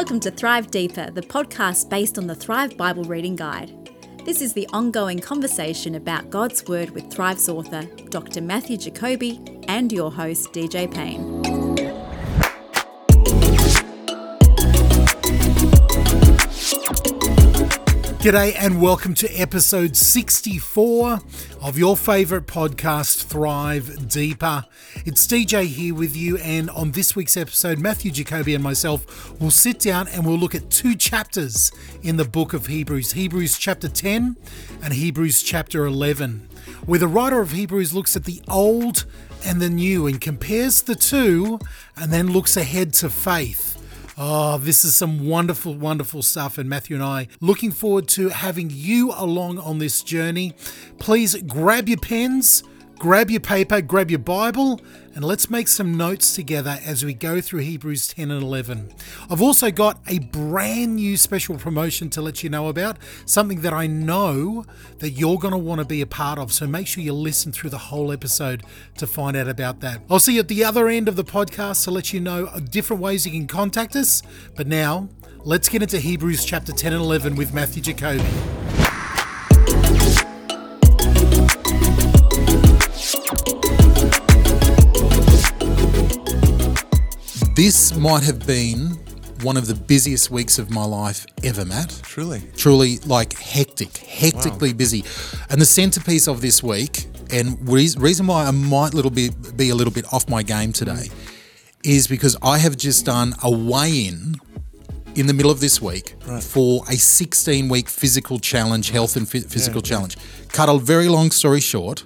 Welcome to Thrive Deeper, the podcast based on the Thrive Bible Reading Guide. This is the ongoing conversation about God's Word with Thrive's author, Dr. Matthew Jacoby, and your host, DJ Payne. G'day and welcome to episode 64 of your favourite podcast, Thrive Deeper. It's DJ here with you, and on this week's episode, Matthew Jacoby and myself will sit down and we'll look at two chapters in the book of Hebrews Hebrews chapter 10 and Hebrews chapter 11, where the writer of Hebrews looks at the old and the new and compares the two and then looks ahead to faith. Oh, this is some wonderful, wonderful stuff. And Matthew and I looking forward to having you along on this journey. Please grab your pens, grab your paper, grab your Bible, and let's make some notes together as we go through Hebrews 10 and 11. I've also got a brand new special promotion to let you know about, something that I know that you're going to want to be a part of. So make sure you listen through the whole episode to find out about that. I'll see you at the other end of the podcast to let you know different ways you can contact us. But now, let's get into Hebrews chapter 10 and 11 with Matthew Jacoby. This might have been one of the busiest weeks of my life ever, Matt. Truly. Truly, like hectic, hectically Wow. busy. And the centerpiece of this week, and re- reason why I might little bit be a little bit off my game today, mm. is because I have just done a weigh-in in the middle of this week for a 16 week physical challenge, health and phy- physical challenge. Cut a very long story short,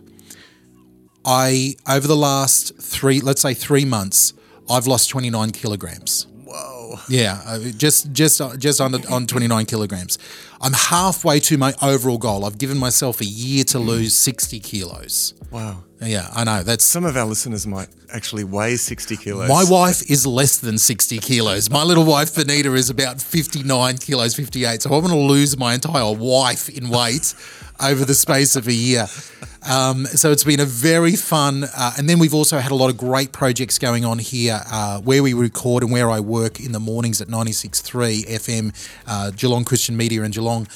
I, over the last three, let's say three months, I've lost 29 kilograms. Whoa. Yeah, uh, just just uh, just on on 29 kilograms. I'm halfway to my overall goal. I've given myself a year to lose 60 kilos. Wow. Yeah, I know. That's Some of our listeners might actually weigh 60 kilos. my wife is less than 60 kilos. My little wife, Benita, is about 59 kilos, 58. So I want to lose my entire wife in weight over the space of a year. Um, so it's been a very fun, uh, and then we've also had a lot of great projects going on here uh, where we record and where I work in the mornings at 96.3 FM, uh, Geelong Christian Media in Geelong.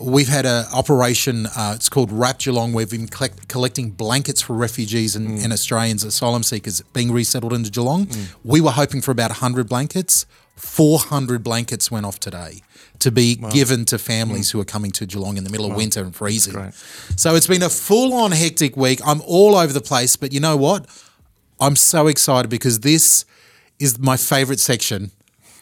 We've had an operation, uh, it's called Wrap Geelong. We've been collect- collecting blankets for refugees and, mm. and Australians, asylum seekers being resettled into Geelong. Mm. We were hoping for about 100 blankets. 400 blankets went off today to be given to families mm. who are coming to Geelong in the middle of winter and freezing. So it's been a full on hectic week. I'm all over the place, but you know what? I'm so excited because this is my favorite section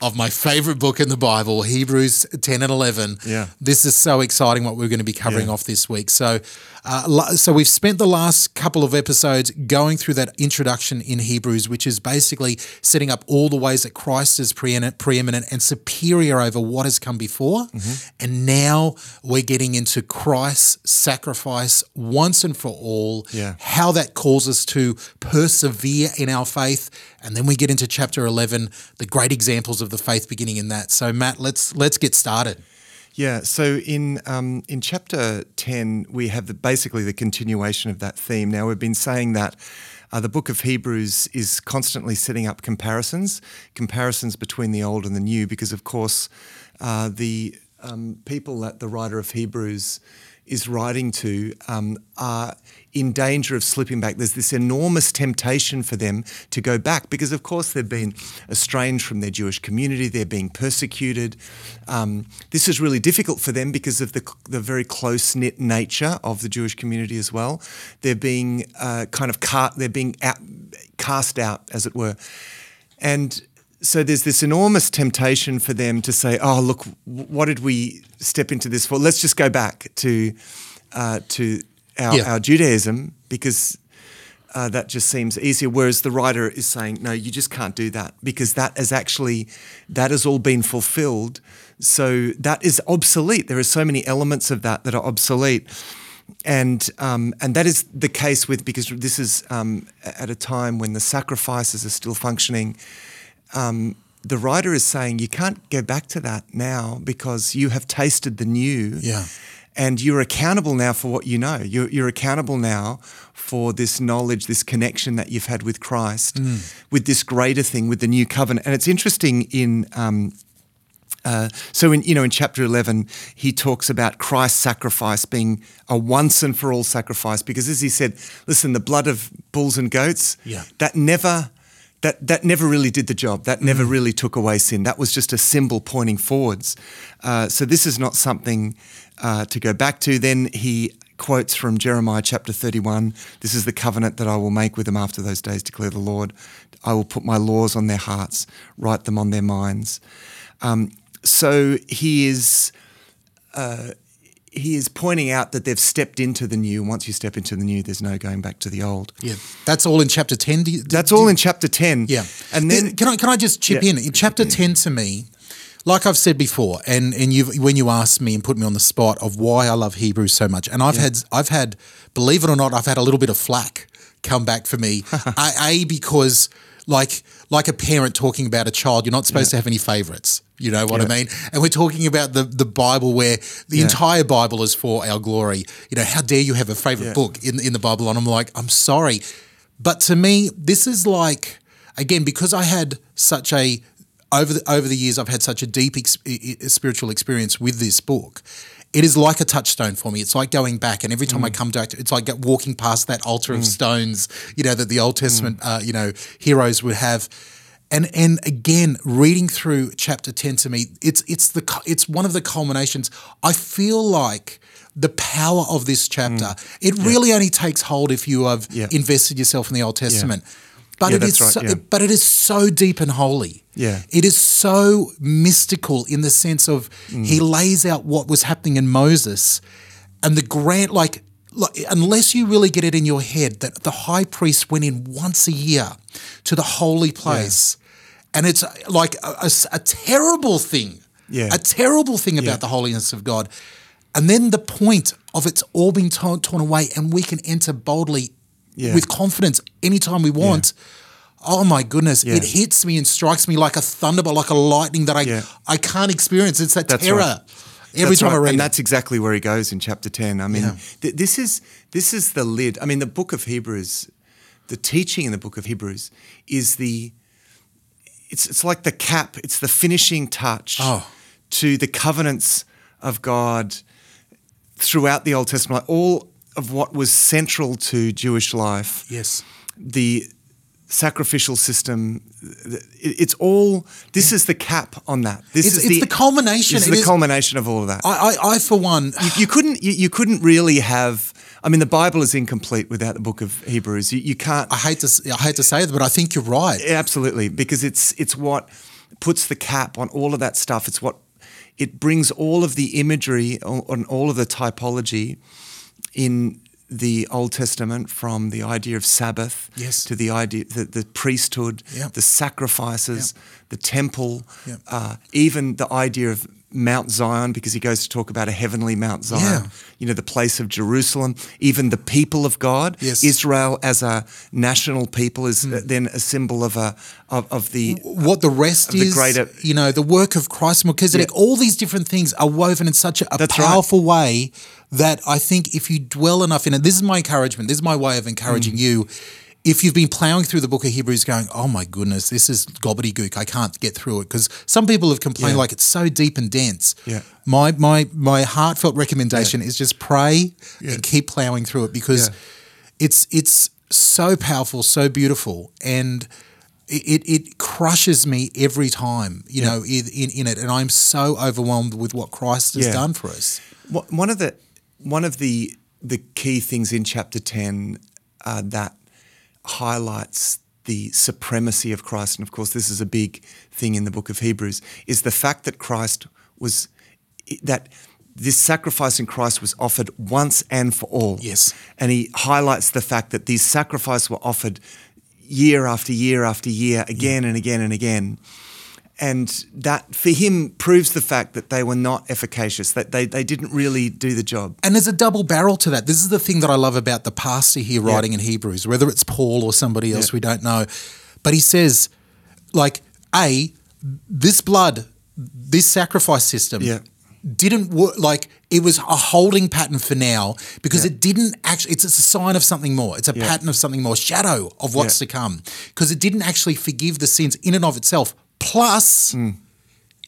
of my favorite book in the Bible, Hebrews 10 and 11. Yeah. This is so exciting what we're going to be covering Yeah. off this week. So, uh, so we've spent the last couple of episodes going through that introduction in Hebrews, which is basically setting up all the ways that Christ is preeminent, preeminent and superior over what has come before. Mm-hmm. And now we're getting into Christ's sacrifice once and for all, Yeah. how that calls us to persevere in our faith. And then we get into chapter 11, the great examples of the faith beginning in that. So Matt, let's let's get started. Yeah. So in um, in chapter 10, we have the, basically the continuation of that theme. Now, we've been saying that uh, the book of Hebrews is constantly setting up comparisons, comparisons between the old and the new, because, of course, uh, the um, people that the writer of Hebrews is writing to um, are in danger of slipping back. There's this enormous temptation for them to go back because, of course, they've been estranged from their Jewish community. They're being persecuted. Um, this is really difficult for them because of the, the very close knit nature of the Jewish community as well. They're being uh, kind of they're being out, cast out, as it were, and so there's this enormous temptation for them to say, "Oh, look, what did we step into this for? Let's just go back to uh, to our, Yeah. our Judaism because uh, that just seems easier." Whereas the writer is saying, "No, you just can't do that because that is actually that has all been fulfilled. So that is obsolete. There are so many elements of that that are obsolete." and um, and that is the case with because this is um, at a time when the sacrifices are still functioning. Um, the writer is saying you can't go back to that now because you have tasted the new. Yeah. And you're accountable now for what you know. You're, you're accountable now for this knowledge, this connection that you've had with Christ, with this greater thing, with the new covenant. And it's interesting in um, Uh, so in you know in chapter eleven, he talks about Christ's sacrifice being a once and for all sacrifice because as he said, listen, the blood of bulls and goats, Yeah. that never that that never really did the job. That never really took away sin. That was just a symbol pointing forwards. Uh, so this is not something uh, to go back to. Then he quotes from Jeremiah chapter 31 This is the covenant that I will make with them after those days, declare the Lord. I will put my laws on their hearts, write them on their minds. Um, so he is. Uh, he is pointing out that they've stepped into the new. Once you step into the new, there's no going back to the old. Yeah, that's all in chapter ten. Do you- That's do all in chapter 10. Yeah, And then can I can I just chip Yeah. in? In chapter ten, to me, like I've said before, and and you when you asked me and put me on the spot of why I love Hebrews so much, and I've had I've had believe it or not, I've had a little bit of flack come back for me. a because like like a parent talking about a child, you're not supposed to have any favorites. You know what I mean? And we're talking about the the Bible where the entire Bible is for our glory. You know, how dare you have a favorite Yeah. book in in the Bible? And I'm like, I'm sorry. But to me, this is like again because I had such a over the over the years I've had such a deep ex- spiritual experience with this book. It is like a touchstone for me. It's like going back, and every time I mm. come back, to, it's like walking past that altar of mm. stones, you know, that the Old mm. Testament, uh, you know, heroes would have. And and again, reading through chapter ten to me, it's it's the it's one of the culminations. I feel like the power of this chapter. It really only takes hold if you have Yeah. invested yourself in the Old Testament. But Yeah, it is right, so, yeah. but it is so deep and holy. Yeah. It is so mystical in the sense of Mm. he lays out what was happening in Moses and the grant like like, unless you really get it in your head that the high priest went in once a year to the holy place and it's like a terrible thing Yeah. a terrible thing about Yeah. the holiness of god and then the point of it's all being torn, torn away and we can enter boldly Yeah. with confidence anytime we want oh my goodness Yeah. it hits me and strikes me like a thunderbolt like a lightning that i Yeah. i can't experience it's that That's terror right. every That's time i right, read and it. that's exactly where he goes in chapter ten. I mean, Yeah. th- this is this is the lid. I mean, the book of Hebrews, the teaching in the book of Hebrews is the it's it's like the cap. It's the finishing touch Oh. to the covenants of God throughout the Old Testament. Like all of what was central to Jewish life yes. the sacrificial system it's all this is the cap on that. This It's- is it's the culmination. this is It the is- culmination of all of that. I, I, I for one, you, you couldn't you, you couldn't really have i mean the bible is incomplete without the book of hebrews. You, you can't I hate to, I hate to say it, but I think you're right. absolutely because it's it's what puts the cap on all of that stuff. It's what it brings all of the imagery on all of the typology in the Old Testament from the idea of Sabbath Yes. to the idea the, the priesthood, Yeah. the sacrifices, the temple, Yeah. uh, even the idea of Mount Zion, because he goes to talk about a heavenly Mount Zion, Yeah. you know, the place of Jerusalem, even the people of God. Yes. Israel as a national people is then a symbol of a of, of the what the rest of the is, greater- you know, the work of Christ, Melchizedek, Yeah. all these different things are woven in such a, a That's right. powerful way that I think if you dwell enough in it, this is my encouragement, this is my way of Mm. encouraging you. If you've been plowing through the book of Hebrews going, oh my goodness, this is gobbledygook, I can't get through it. Because some people have complained Yeah. like it's so deep and dense. Yeah. My my my heartfelt recommendation is just pray Yeah. and keep plowing through it because Yeah. it's it's so powerful, so beautiful, and it, it, crushes me every time, you know, in, in, in it. And I'm so overwhelmed with what Christ has Yeah. done for us. One of the one of the the key things in chapter ten uh, that highlights the supremacy of Christ, and of course this is a big thing in the book of Hebrews, is the fact that Christ was that this sacrifice in Christ was offered once and for all. Yes. and he highlights the fact that these sacrifices were offered year after year after year, again and again and again and that for him proves the fact that they were not efficacious that they, they didn't really do the job And there's a double barrel to that. This is the thing that I love about the pastor here writing in Hebrews, whether it's Paul or somebody else, Yeah. we don't know. But he says, like, A, this blood, this sacrifice system Yeah. didn't work. Like, it was a holding pattern for now because Yeah. it didn't actually, it's, it's a sign of something more. It's a Yeah. pattern of something more, shadow of what's Yeah. to come because it didn't actually forgive the sins in and of itself. Plus, Mm.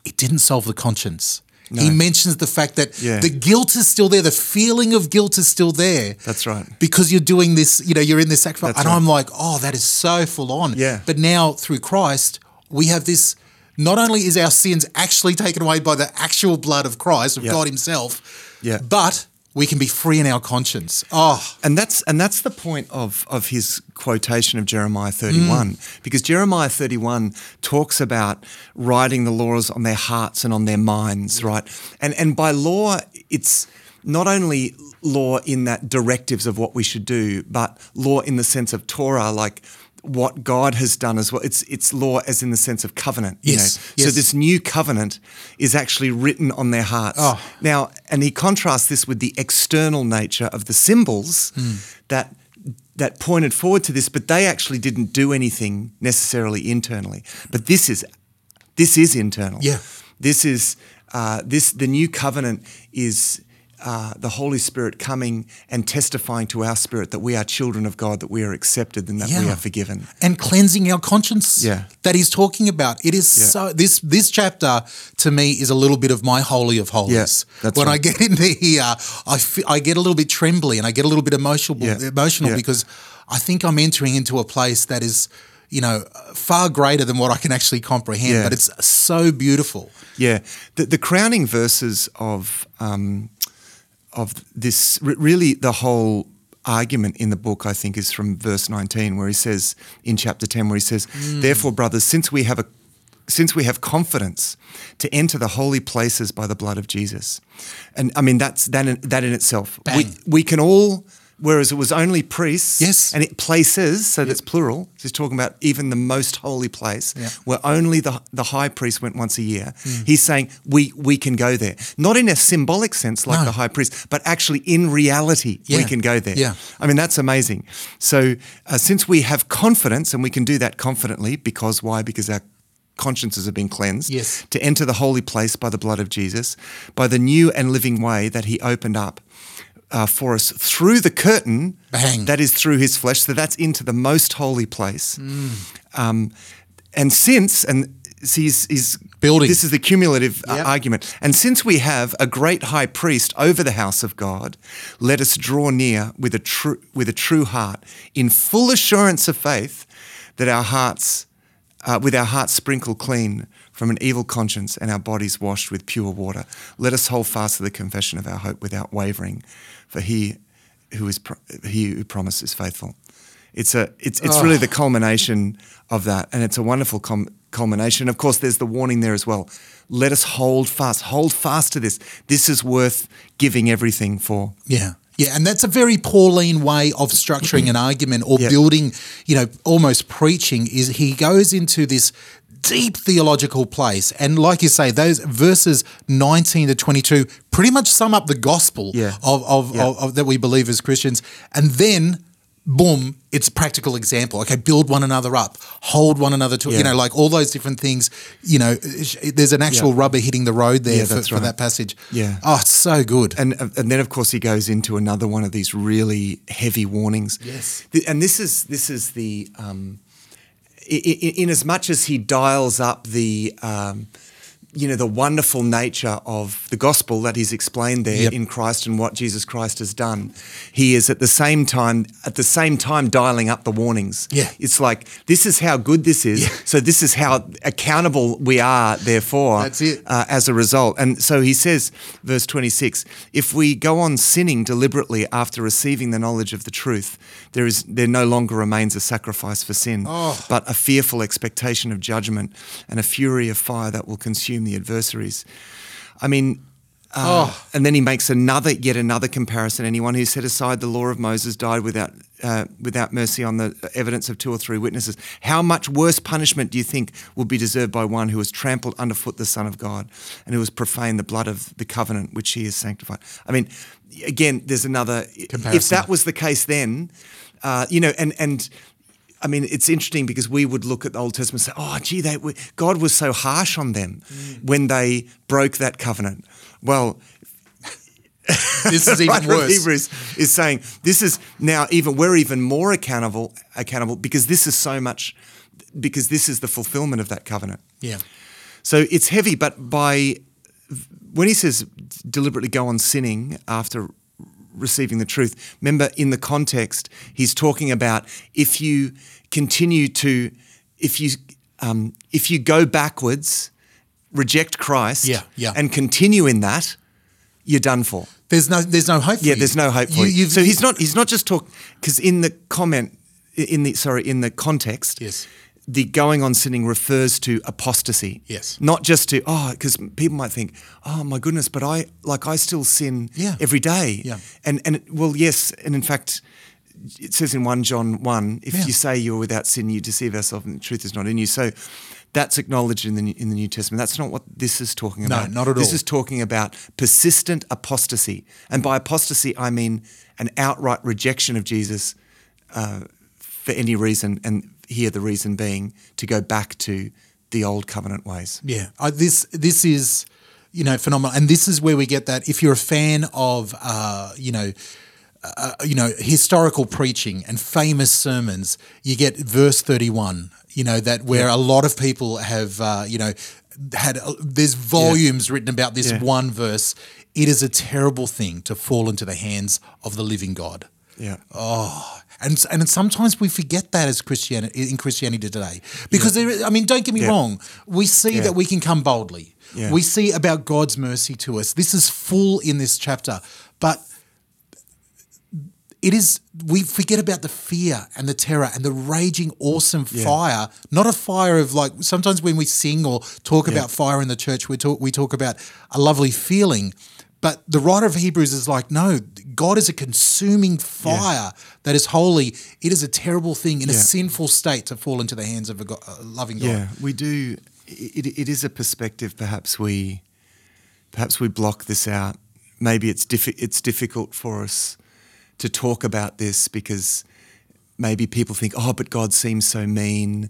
it didn't solve the conscience. He mentions the fact that Yeah. the guilt is still there, the feeling of guilt is still there. That's right. Because you're doing this, you know, you're in this sacrifice. And right. I'm like, oh, that is so full on. Yeah. But now through Christ, we have this. Not only is our sins actually taken away by the actual blood of Christ, of Yeah. God Himself, Yeah. but we can be free in our conscience. Oh, And that's and that's the point of of his quotation of Jeremiah 31 Mm. because Jeremiah 31 talks about writing the laws on their hearts and on their minds, right? And and by law it's not only law in that directives of what we should do, but law in the sense of Torah like what God has done as well. It's it's law as in the sense of covenant. you Yes, know? yes. So this new covenant is actually written on their hearts. Oh. Now, and he contrasts this with the external nature of the symbols Hmm. that that pointed forward to this, but they actually didn't do anything necessarily internally. But this is this is internal. Yeah. This is uh, this the new covenant is uh, the Holy Spirit coming and testifying to our spirit that we are children of God, that we are accepted, and that we are forgiven. and cleansing our conscience Yeah. that he's talking about. It is Yeah. so this this chapter to me is a little bit of my holy of holies. Yeah, when I get into here, I I get a little bit trembly and I get a little bit emotional Yeah. emotional Yeah. because I think I'm entering into a place that is you know far greater than what I can actually comprehend. Yeah. But it's so beautiful. Yeah, the, the crowning verses of um, of this really the whole argument in the book I think is from verse 19 where he says in chapter 10 where he says hmm. therefore brothers since we have a since we have confidence to enter the holy places by the blood of Jesus and I mean that's that in, that in itself. We, we can all whereas it was only priests Yes. and it places so that's plural so he's talking about even the most holy place Yeah. where only the, the high priest went once a year. He's saying we, we can go there. Not in a symbolic sense like No. the high priest, but actually in reality, we can go there. Yeah. I mean, that's amazing. So, uh, since we have confidence, and we can do that confidently, because why? Because our consciences have been cleansed. Yes. To enter the holy place by the blood of Jesus, by the new and living way that he opened up. Uh, for us through the curtain Bang. that is through his flesh. So that's into the most holy place. Mm. Um, and since, and see, he's, he's Building. This is the cumulative uh, argument. And since we have a great high priest over the house of God, let us draw near with a true with a true heart, in full assurance of faith, that our hearts, uh, with our hearts sprinkled clean from an evil conscience and our bodies washed with pure water. Let us hold fast to the confession of our hope without wavering, for he who is pro- he who promised is faithful. It's a it's it's really the oh. culmination of that, and it's a wonderful com- culmination. Of course, there's the warning there as well. Let us hold fast, hold fast to this. This is worth giving everything for. Yeah. Yeah, and that's a very Pauline way of structuring an argument or Yeah. building, you know, almost preaching is he goes into this deep theological place. And like you say, those verses 19 to 22 pretty much sum up the gospel Yeah. of, of, Yeah. of, of that we believe as Christians. And then boom, it's a practical example. Okay, build one another up, hold one another to, Yeah. you know, like all those different things. You know, there's an actual Yeah. rubber hitting the road there Yeah, for, that's for that passage. Yeah. Oh, it's so good. And and then of course he goes into another one of these really heavy warnings. Yes. And this is this is the um, in as much as he dials up the um, you know the wonderful nature of the gospel that he's explained there Yep. in Christ and what Jesus Christ has done, he is at the same time at the same time dialing up the warnings. Yeah. it's like this is how good this is. So this is how accountable we are. Therefore, That's it. uh, as a result. And so he says, verse 26, if we go on sinning deliberately after receiving the knowledge of the truth, there is there no longer remains a sacrifice for sin, Oh. but a fearful expectation of judgment and a fury of fire that will consume the adversaries. I mean, uh, Oh. and then he makes another, yet another comparison. Anyone who set aside the law of Moses died without, uh, without mercy on the evidence of two or three witnesses. How much worse punishment do you think will be deserved by one who has trampled underfoot the Son of God and who has profaned the blood of the covenant which he has sanctified? I mean, again, there's another. If that was the case then, uh, you know, and and. I mean, it's interesting because we would look at the Old Testament and say, "Oh, gee, they were, God was so harsh on them mm. when they broke that covenant." Well, This is even worse. Hebrews is saying this is now even we're even more accountable accountable because this is so much because this is the fulfillment of that covenant. Yeah. So it's heavy, but by when he says deliberately go on sinning after receiving the truth, remember in the context, he's talking about if you continue to, if you, um, if you go backwards, reject Christ, Yeah, yeah. and continue in that, you're done for. There's no there's no hope for Yeah, you. there's no hope for you. you've- So he's not he's not just talk because in the comment in the sorry in the context, Yes. The going on sinning refers to apostasy. Yes. not just to oh because people might think oh my goodness, but I like I still sin Yeah. every day. Yeah. and and well yes, and in fact. It says in 1 John 1, if Yeah. you say you're without sin, you deceive yourself and the truth is not in you. So that's acknowledged in the, in the New Testament. That's not what this is talking about. No, not at all. this is talking about persistent apostasy. And by apostasy, I mean an outright rejection of Jesus uh, for any reason. And here, the reason being to go back to the old covenant ways. Yeah, I, this this is you know phenomenal, and this is where we get that. If you're a fan of uh, you know. Uh, you know historical preaching and famous sermons you get verse 31 you know that where a lot of people have uh, you know had uh, there's volumes written about this Yeah. one verse it is a terrible thing to fall into the hands of the living god Yeah. Oh, and and sometimes we forget that as Christianity in Christianity today because there. is- I mean, don't get me Yeah. wrong. We see Yeah. that we can come boldly. Yeah. We see about God's mercy to us. This is full in this chapter, but it is we forget about the fear and the terror and the raging awesome fire not a fire of like sometimes when we sing or talk about fire in the church we talk we talk about a lovely feeling but the writer of hebrews is like no god is a consuming fire that is holy it is a terrible thing in a sinful state to fall into the hands of a, go- a loving god Yeah, we do. It, it is a perspective. Perhaps we, perhaps we block this out. Maybe it's diffi- It's difficult for us to talk about this because maybe people think, "Oh, but God seems so mean."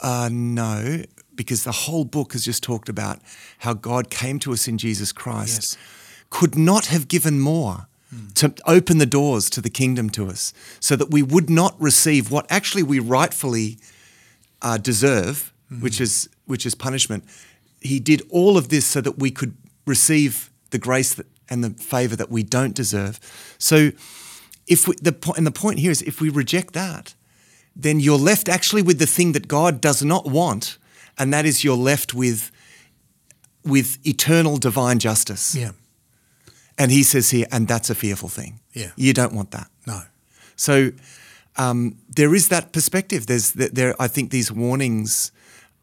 Uh, no, because the whole book has just talked about how God came to us in Jesus Christ, Yes. could not have given more to open the doors to the kingdom to us, so that we would not receive what actually we rightfully uh, deserve, which is which is punishment. He did all of this so that we could receive the grace that, and the favor that we don't deserve. So, if we, the po- and the point here is, if we reject that, then you're left actually with the thing that God does not want, and that is you're left with with eternal divine justice. yeah And He says here, and that's a fearful thing. Yeah. you don't want that. no So um, there is that perspective. There's there. I think these warnings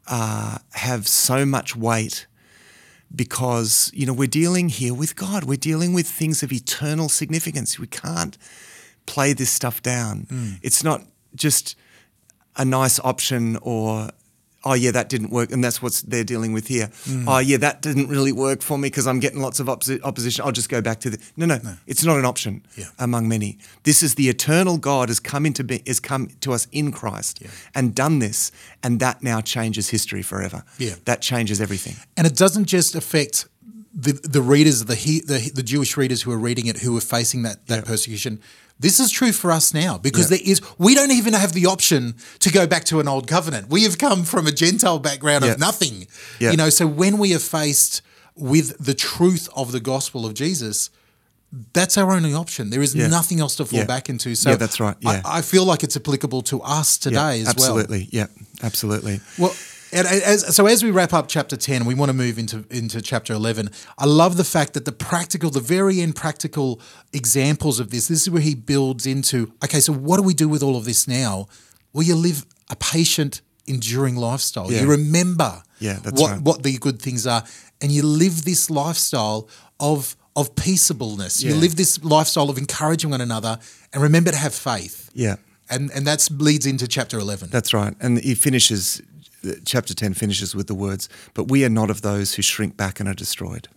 uh, have so much weight because you know we're dealing here with God. We're dealing with things of eternal significance. We can't play this stuff down. It's not just a nice option or. Oh yeah, that didn't work, and that's what they're dealing with here. Hmm. Oh yeah, that didn't really work for me because I'm getting lots of opposi- opposition. I'll just go back to the no, no, no. It's not an option Yeah. among many. This is the eternal God has come into be, has come to us in Christ and done this, and that now changes history forever. Yeah. that changes everything. And it doesn't just affect the the readers, the he, the, the Jewish readers who are reading it, who are facing that that persecution. This is true for us now because Yeah. there is we don't even have the option to go back to an old covenant. We have come from a Gentile background Yeah. of nothing. Yeah. You know, so when we are faced with the truth of the gospel of Jesus, that's our only option. There is Yeah. nothing else to fall Yeah. back into. So Yeah, that's right. Yeah. I, I feel like it's applicable to us today yeah, as well. absolutely. Yeah, absolutely. Well, and as, so as we wrap up chapter 10, we want to move into, into chapter 11. I love the fact that the practical, the very end practical examples of this, this is where he builds into, okay, so what do we do with all of this now? Well, you live a patient, enduring lifestyle. Yeah. You remember Yeah, what, right. what the good things are, and you live this lifestyle of, of peaceableness. You live this lifestyle of encouraging one another, and remember to have faith. Yeah, And, and that leads into chapter 11. that's right. And he finishes, chapter 10 finishes with the words, but we are not of those who shrink back and are destroyed.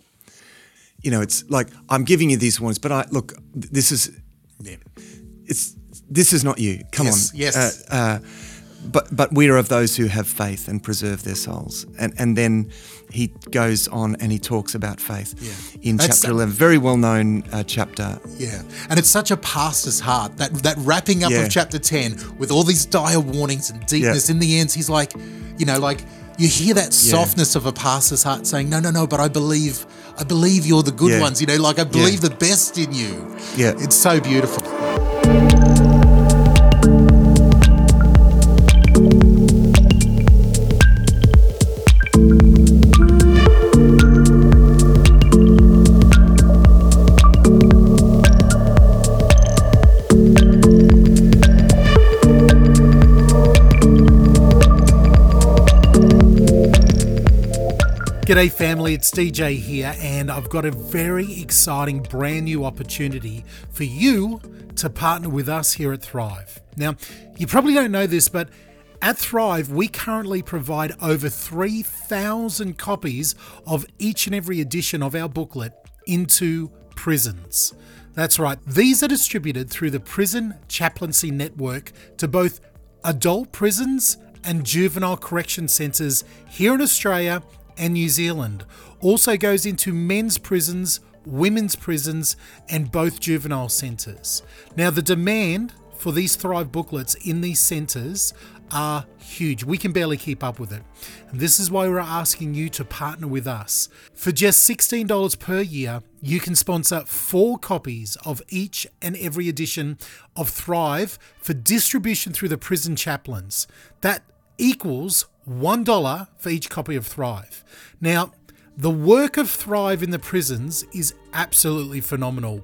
You know, it's like, I'm giving you these warnings, but I, look, this is, it's, this is not you. Come Yes, on. yes. Uh, uh, but, but we are of those who have faith and preserve their souls. And, and then he goes on and he talks about faith Yeah. in That's- chapter 11, very well known uh, chapter. Yeah, and it's such a pastor's heart that that wrapping up Yeah. of chapter ten with all these dire warnings and deepness. Yeah. In the end, he's like, you know, like you hear that softness of a pastor's heart saying, "No, no, no, but I believe, I believe you're the good ones." You know, like I believe the best in you. Yeah. it's so beautiful. G'day, family. It's DJ here, and I've got a very exciting brand new opportunity for you to partner with us here at Thrive. Now, you probably don't know this, but at Thrive, we currently provide over 3,000 copies of each and every edition of our booklet into prisons. That's right, these are distributed through the Prison Chaplaincy Network to both adult prisons and juvenile correction centres here in Australia and New Zealand. Also goes into men's prisons, women's prisons, and both juvenile centres. Now, the demand for these Thrive booklets in these centres are huge. We can barely keep up with it. And this is why we're asking you to partner with us. For just $16 per year, you can sponsor four copies of each and every edition of Thrive for distribution through the prison chaplains. That equals $1 for each copy of Thrive. Now, the work of Thrive in the prisons is absolutely phenomenal.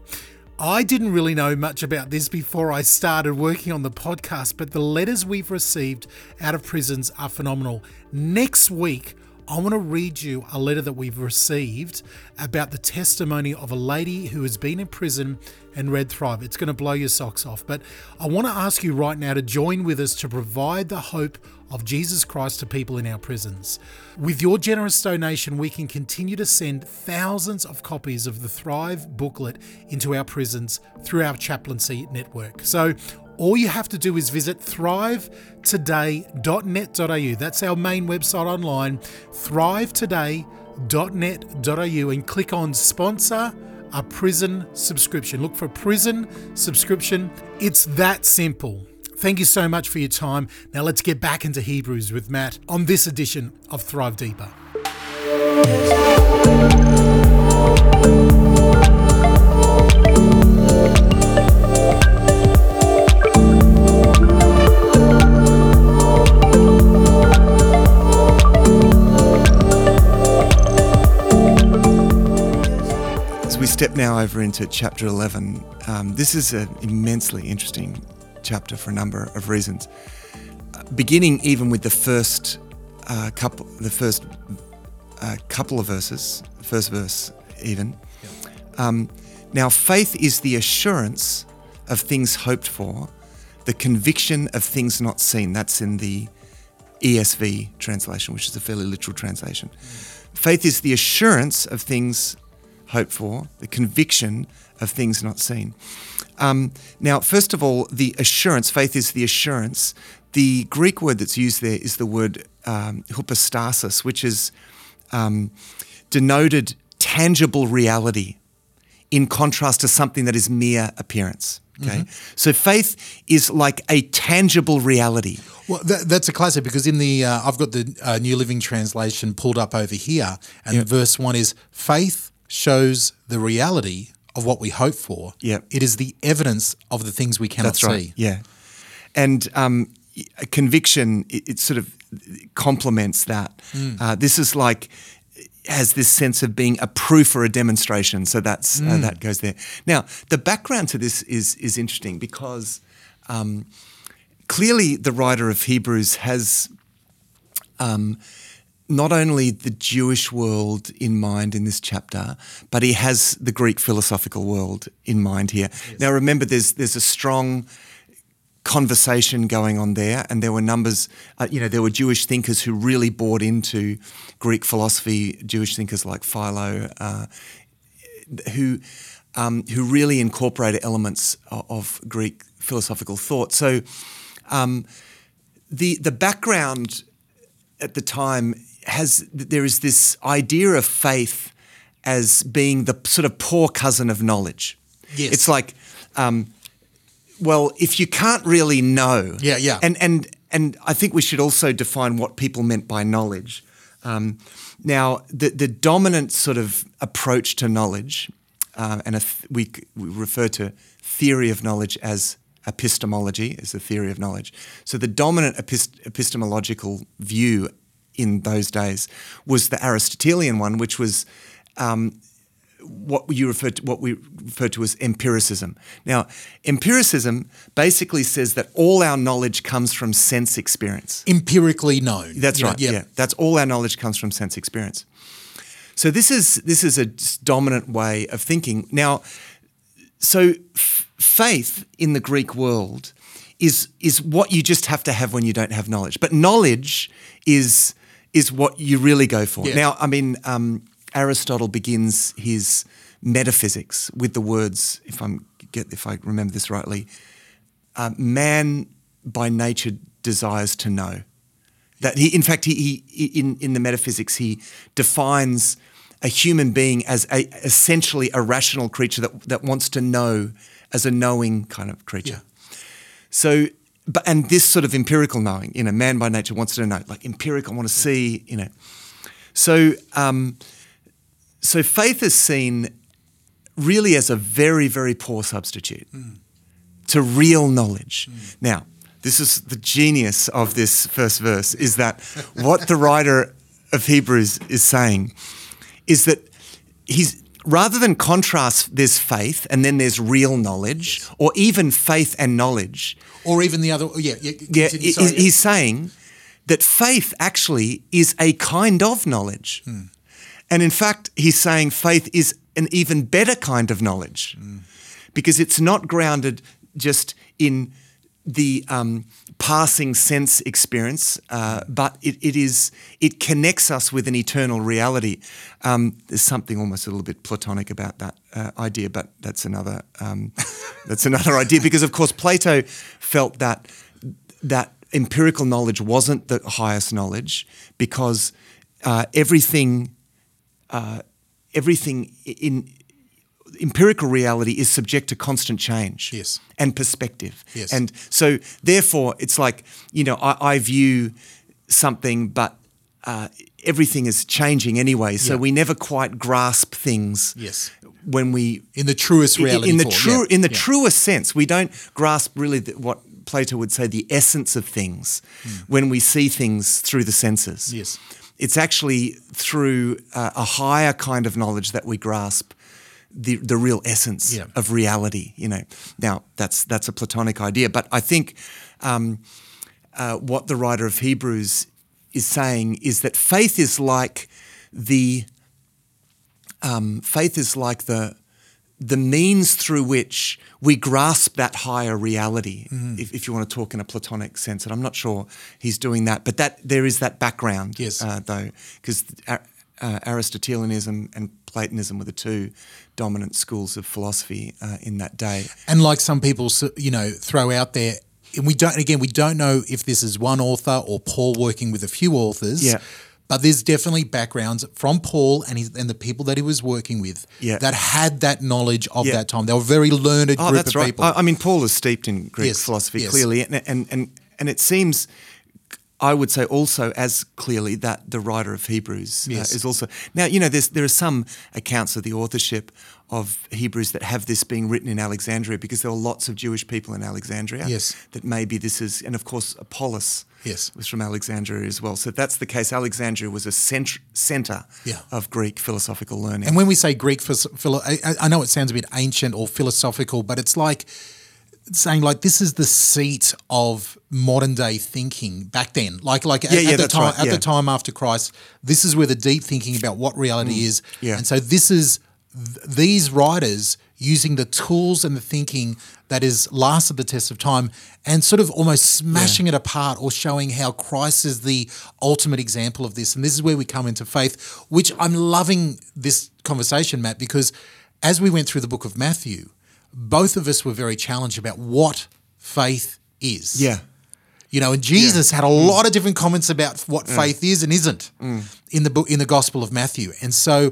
I didn't really know much about this before I started working on the podcast, but the letters we've received out of prisons are phenomenal. Next week, I want to read you a letter that we've received about the testimony of a lady who has been in prison and read Thrive. It's going to blow your socks off. But I want to ask you right now to join with us to provide the hope of Jesus Christ to people in our prisons. With your generous donation, we can continue to send thousands of copies of the Thrive booklet into our prisons through our chaplaincy network. So all you have to do is visit thrivetoday.net.au. That's our main website online, thrivetoday.net.au, and click on sponsor a prison subscription. Look for prison subscription. It's that simple. Thank you so much for your time. Now let's get back into Hebrews with Matt on this edition of Thrive Deeper. Step now over into chapter 11, um, this is an immensely interesting chapter for a number of reasons. Uh, beginning even with the first uh, couple, the first uh, couple of verses, first verse even. Um, now, faith is the assurance of things hoped for, the conviction of things not seen. That's in the ESV translation, which is a fairly literal translation. Faith is the assurance of things hoped for, the conviction of things not seen. Um, now, first of all, the assurance, faith is the assurance. The Greek word that's used there is the word um, hypostasis, which is um, denoted tangible reality in contrast to something that is mere appearance. Okay, so faith is like a tangible reality. Well, that, that's a classic because in the uh, I've got the uh, New Living Translation pulled up over here, and verse one is faith shows the reality of what we hope for. Yep. it is the evidence of the things we cannot That's right. see. Yeah, and um, a conviction it, it sort of complements that. Uh, this is like has this sense of being a proof or a demonstration. So that's uh, that goes there. Now, the background to this is is interesting because um, clearly the writer of Hebrews has. Um, not only the Jewish world in mind in this chapter, but he has the Greek philosophical world in mind here. Now, remember, there's there's a strong conversation going on there, and there were numbers. Uh, you know, there were Jewish thinkers who really bought into Greek philosophy. Jewish thinkers like Philo, uh, who um, who really incorporated elements of, of Greek philosophical thought. So, um, the the background at the time has there is this idea of faith as being the sort of poor cousin of knowledge. Yes. It's like, um, well, if you can't really know, Yeah, yeah. and and and I think we should also define what people meant by knowledge. Um, now, the, the dominant sort of approach to knowledge, uh, and th- we, we refer to theory of knowledge as epistemology, as the theory of knowledge. So the dominant epist- epistemological view in those days was the Aristotelian one, which was um, what you refer to what we refer to as empiricism. Now, empiricism basically says that all our knowledge comes from sense experience. Empirically known. That's know, right. Yeah, that's all our knowledge comes from sense experience. So this is this is a dominant way of thinking. Now, so f- faith in the Greek world is is what you just have to have when you don't have knowledge. But knowledge is is what you really go for. Yeah. Now, I mean, um, Aristotle begins his metaphysics with the words, if I'm get if I remember this rightly, uh, man by nature desires to know. That he, in fact, he, he in in the metaphysics he defines a human being as a essentially a rational creature that that wants to know as a knowing kind of creature. So, but and this sort of empirical knowing, you know, man by nature wants to know, like empirical, I want to see, you know. So, um, so faith is seen really as a very, very poor substitute to real knowledge. Now, this is the genius of this first verse is that what the writer of Hebrews is saying is that he's rather than contrast there's faith and then there's real knowledge or even faith and knowledge Or even the other. Yeah, yeah. yeah, continue, he- sorry. he's saying that faith actually is a kind of knowledge. Hmm. And in fact, he's saying faith is an even better kind of knowledge hmm. because it's not grounded just in the um, passing sense experience, uh, but it, it is it connects us with an eternal reality. Um, there's something almost a little bit platonic about that uh, idea, but that's another um, that's another idea because, of course, Plato felt that that empirical knowledge wasn't the highest knowledge because uh, everything uh, everything in empirical reality is subject to constant change Yes. and perspective. Yes. And so, therefore, it's like, you know, I, I view something, but uh, everything is changing anyway. So Yeah. we never quite grasp things Yes. when we. in the truest reality. in the true yeah, in the yeah. truest sense, we don't grasp really the, what Plato would say the essence of things when we see things through the senses. Yes. It's actually through uh, a higher kind of knowledge that we grasp the the real essence Yeah. of reality. You know, now that's that's a Platonic idea, but I think um, uh, what the writer of Hebrews is saying is that faith is like the um, faith is like the the means through which we grasp that higher reality, Mm-hmm. if, if you want to talk in a Platonic sense. And I'm not sure he's doing that, but that there is that background, Yes. uh, though, because uh, Aristotelianism and Platonism were the two dominant schools of philosophy uh, in that day. And like some people, you know, throw out there, and we don't. Again, we don't know if this is one author or Paul working with a few authors. Yeah. But there's definitely backgrounds from Paul and his, and the people that he was working with Yeah. that had that knowledge of Yeah. that time. They were a very learned Oh, group that's of right. people. I, I mean, Paul is steeped in Greek Yes, philosophy yes. clearly, and, and and and it seems, I would say, also as clearly that the writer of Hebrews uh, is also now. You know, there's there are some accounts of the authorship of Hebrews that have this being written in Alexandria because there were lots of Jewish people in Alexandria. Yes. that maybe this is, and of course Apollos. Yes. was from Alexandria as well. So that's the case, Alexandria was a cent- center Yeah. of Greek philosophical learning. And when we say Greek, philo- I- I know it sounds a bit ancient or philosophical, but it's like saying like this is the seat of modern day thinking back then. Like like at, Yeah, yeah, at the time right, at the time after Christ, this is where the deep thinking about what reality is. Mm. yeah. And so this is th- these writers using the tools and the thinking that is lasted the test of time and sort of almost smashing it apart or showing how Christ is the ultimate example of this. And this is where we come into faith, which I'm loving this conversation, Matt, because as we went through the book of Matthew, both of us were very challenged about what faith is. yeah, You know, and Jesus had a mm. lot of different comments about what mm. faith is and isn't mm. in the book in the Gospel of Matthew. And so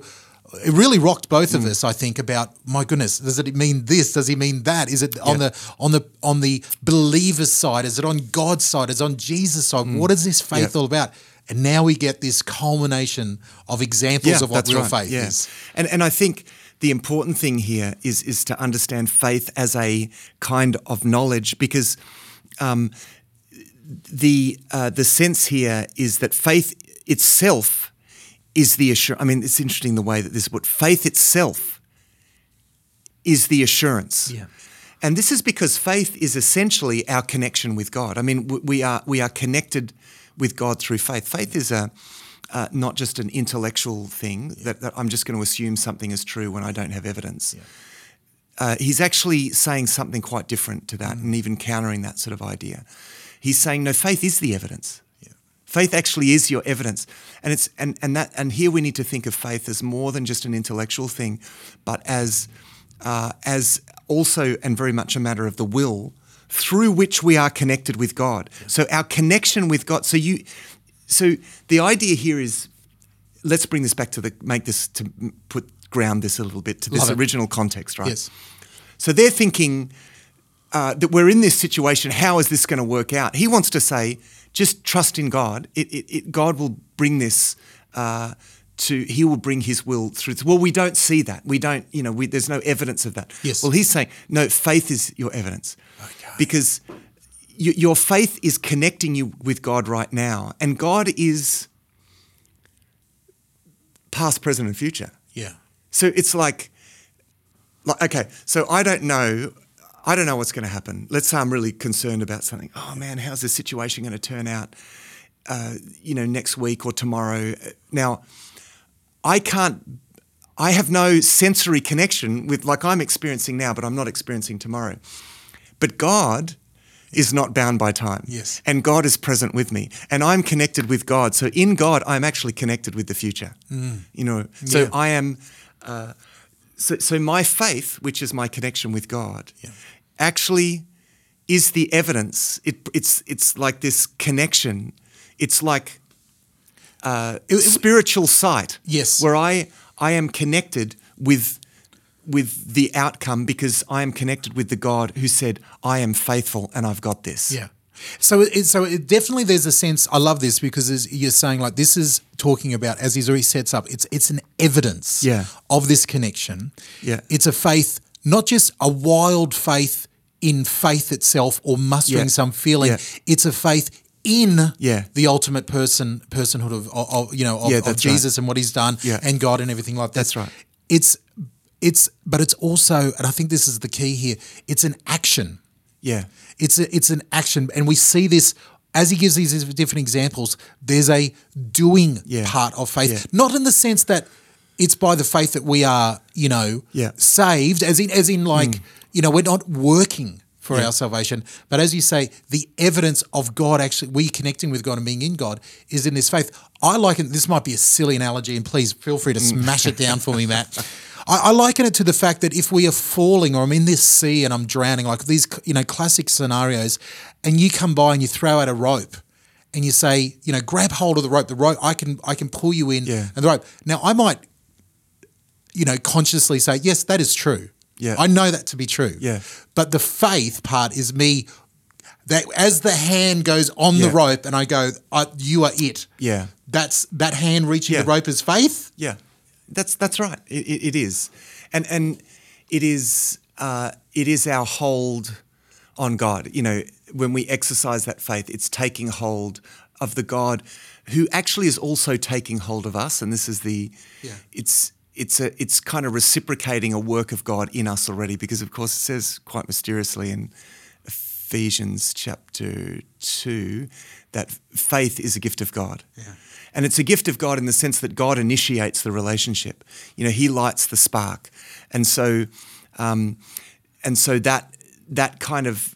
it really rocked both of us, I think, about my goodness, does it mean this? Does he mean that? Is it on the on the on the believer's side? Is it on God's side? Is it on Jesus' side? What is this faith Yeah. all about? And now we get this culmination of examples of what real right. faith Yeah. is. And and I think the important thing here is is to understand faith as a kind of knowledge because um, the uh, the sense here is that faith itself is the assurance. I mean, it's interesting the way that this, but faith itself is the assurance. Yeah. And this is because faith is essentially our connection with God. I mean, we are we are connected with God through faith. Faith is a uh, not just an intellectual thing that, that I'm just going to assume something is true when I don't have evidence. Uh, he's actually saying something quite different to that, and even countering that sort of idea. He's saying, no, faith is the evidence. Faith actually is your evidence, and it's and and that and here we need to think of faith as more than just an intellectual thing, but as uh, as also and very much a matter of the will through which we are connected with God. So our connection with God. So you, so the idea here is, let's bring this back to the make this to put ground this a little bit to this Love it. original context, right? Yes. So they're thinking uh, that we're in this situation. How is this going to work out? He wants to say, just trust in God. It, it, it, God will bring this uh, to. He will bring His will through. Well, we don't see that. We don't. You know, we, there's no evidence of that. Yes. Well, he's saying no. Faith is your evidence, because your faith is connecting you with God right now, and God is past, present, and future. Yeah. So it's like, like okay, so I don't know, I don't know what's going to happen. Let's say I'm really concerned about something. Oh man, how's this situation going to turn out? Uh, you know, next week or tomorrow. Now, I can't. I have no sensory connection with like I'm experiencing now, but I'm not experiencing tomorrow. But God is not bound by time. Yes. And God is present with me. And I'm connected with God. So in God, I'm actually connected with the future. You know, so Yeah. I am. Uh, so, so my faith, which is my connection with God, actually is the evidence. It, it's it's like this connection. It's like uh, spiritual sight. Yes. where I I am connected with with the outcome because I am connected with the God who said I am faithful and I've got this. Yeah. So it, so it definitely there's a sense. I love this because as you're saying like this is talking about as he's already sets up. It's it's an evidence Yeah. of this connection. Yeah. It's a faith, not just a wild faith in faith itself or mustering Yeah. some feeling. Yeah. It's a faith in Yeah. the ultimate person personhood of, of, of, you know of, of Jesus right. and what he's done Yeah. and God and everything like that. That's right. It's it's but it's also and I think this is the key here. It's an action. Yeah. It's a, it's an action, and we see this as he gives these different examples. There's a doing Yeah. part of faith, Yeah. not in the sense that it's by the faith that we are, you know, Yeah. Saved, as in as in like, you know, we're not working for our salvation, but as you say, the evidence of God actually we connecting with God and being in God is in this faith. I liken this might be a silly analogy, and please feel free to Hmm. smash it down for me, Matt. I, I liken it to the fact that if we are falling or I'm in this sea and I'm drowning, like these, you know, classic scenarios, and you come by and you throw out a rope and you say, you know, grab hold of the rope. The rope, I can, I can pull you in, Yeah. and the rope. Now, I might, you know, consciously say, yes, that is true. Yeah. I know that to be true. Yeah. But the faith part is me. That as the hand goes on the rope and I go, I, you are it. Yeah. That's that hand reaching Yeah. the rope is faith. Yeah, that's that's right. It, it, it is, and and it is uh, it is our hold on God. You know, when we exercise that faith, it's taking hold of the God who actually is also taking hold of us. And this is the Yeah. it's it's a it's kind of reciprocating a work of God in us already, because of course it says quite mysteriously in Ephesians chapter 2 that faith is a gift of God. And it's a gift of God in the sense that God initiates the relationship. You know, He lights the spark, and so, um, and so that that kind of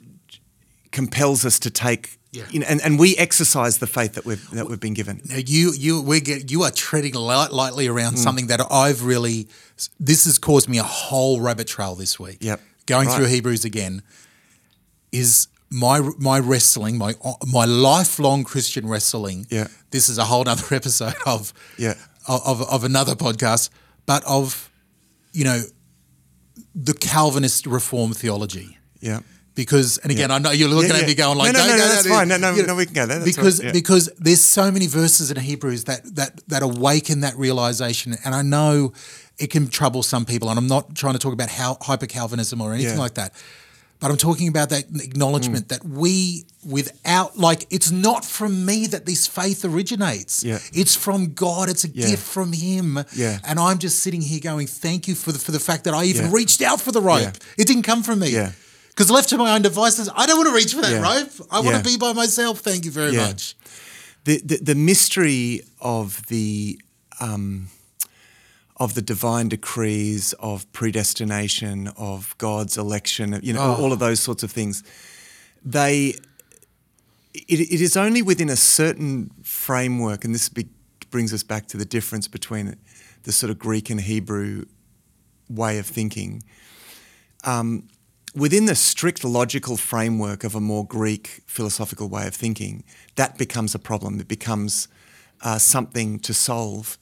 compels us to take. Yeah. You know, and, and we exercise the faith that we've that we've been given. Now you you we get you are treading light, lightly around Mm. something that I've really this has caused me a whole rabbit trail this week. Yep. Going Right. through Hebrews again is my my wrestling my my lifelong Christian wrestling. Yeah. This is a whole other episode of Yeah. of, of another podcast, but of you know the Calvinist Reformed theology Yeah, because, and again, I know you're looking Yeah, at yeah. me going like, No, no, "Don't no, go that's there." fine. No, no, You know, no, we can go there. That's because right. Yeah. because there's so many verses in Hebrews that that that awaken that realization, and I know it can trouble some people, and I'm not trying to talk about how hyper Calvinism or anything Yeah. like that. But I'm talking about that acknowledgement Mm. that we, without, like, it's not from me that this faith originates. Yeah. It's from God. It's a Yeah. gift from Him. Yeah. And I'm just sitting here going, thank you for the, for the fact that I even Yeah. reached out for the rope. Yeah. It didn't come from me. Yeah. Because left to my own devices, I don't want to reach for that rope. I want to be by myself. Thank you very much. the, the the mystery of the um, of the divine decrees of predestination of God's election, you know, Oh. all of those sorts of things. They it, it is only within a certain framework, and this be, brings us back to the difference between the sort of Greek and Hebrew way of thinking. Um, within the strict logical framework of a more Greek philosophical way of thinking, that becomes a problem. It becomes uh, something to solve.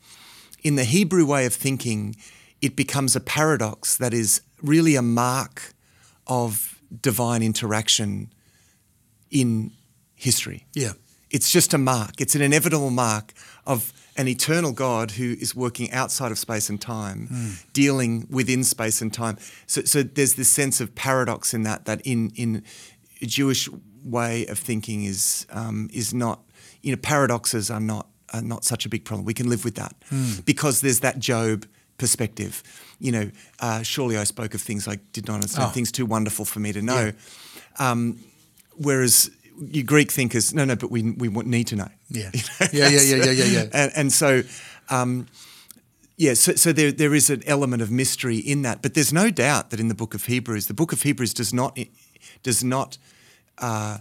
In the Hebrew way of thinking, it becomes a paradox that is really a mark of divine interaction in history. Yeah. It's just a mark. It's an inevitable mark of an eternal God who is working outside of space and time, dealing within space and time. So, so there's this sense of paradox in that. That in in a Jewish way of thinking is um, is not. You know, paradoxes are not are not such a big problem. We can live with that because there's that Job perspective. You know, uh, surely I spoke of things I did not understand, Oh. things too wonderful for me to know. Um, whereas you Greek thinkers, no, no, but we we need to know. Yeah. You know, Yeah, yeah, yeah, yeah, yeah, yeah. And, and so, um, yeah, so, so there, there is an element of mystery in that, but there's no doubt that in the book of Hebrews, the book of Hebrews does not does not uh,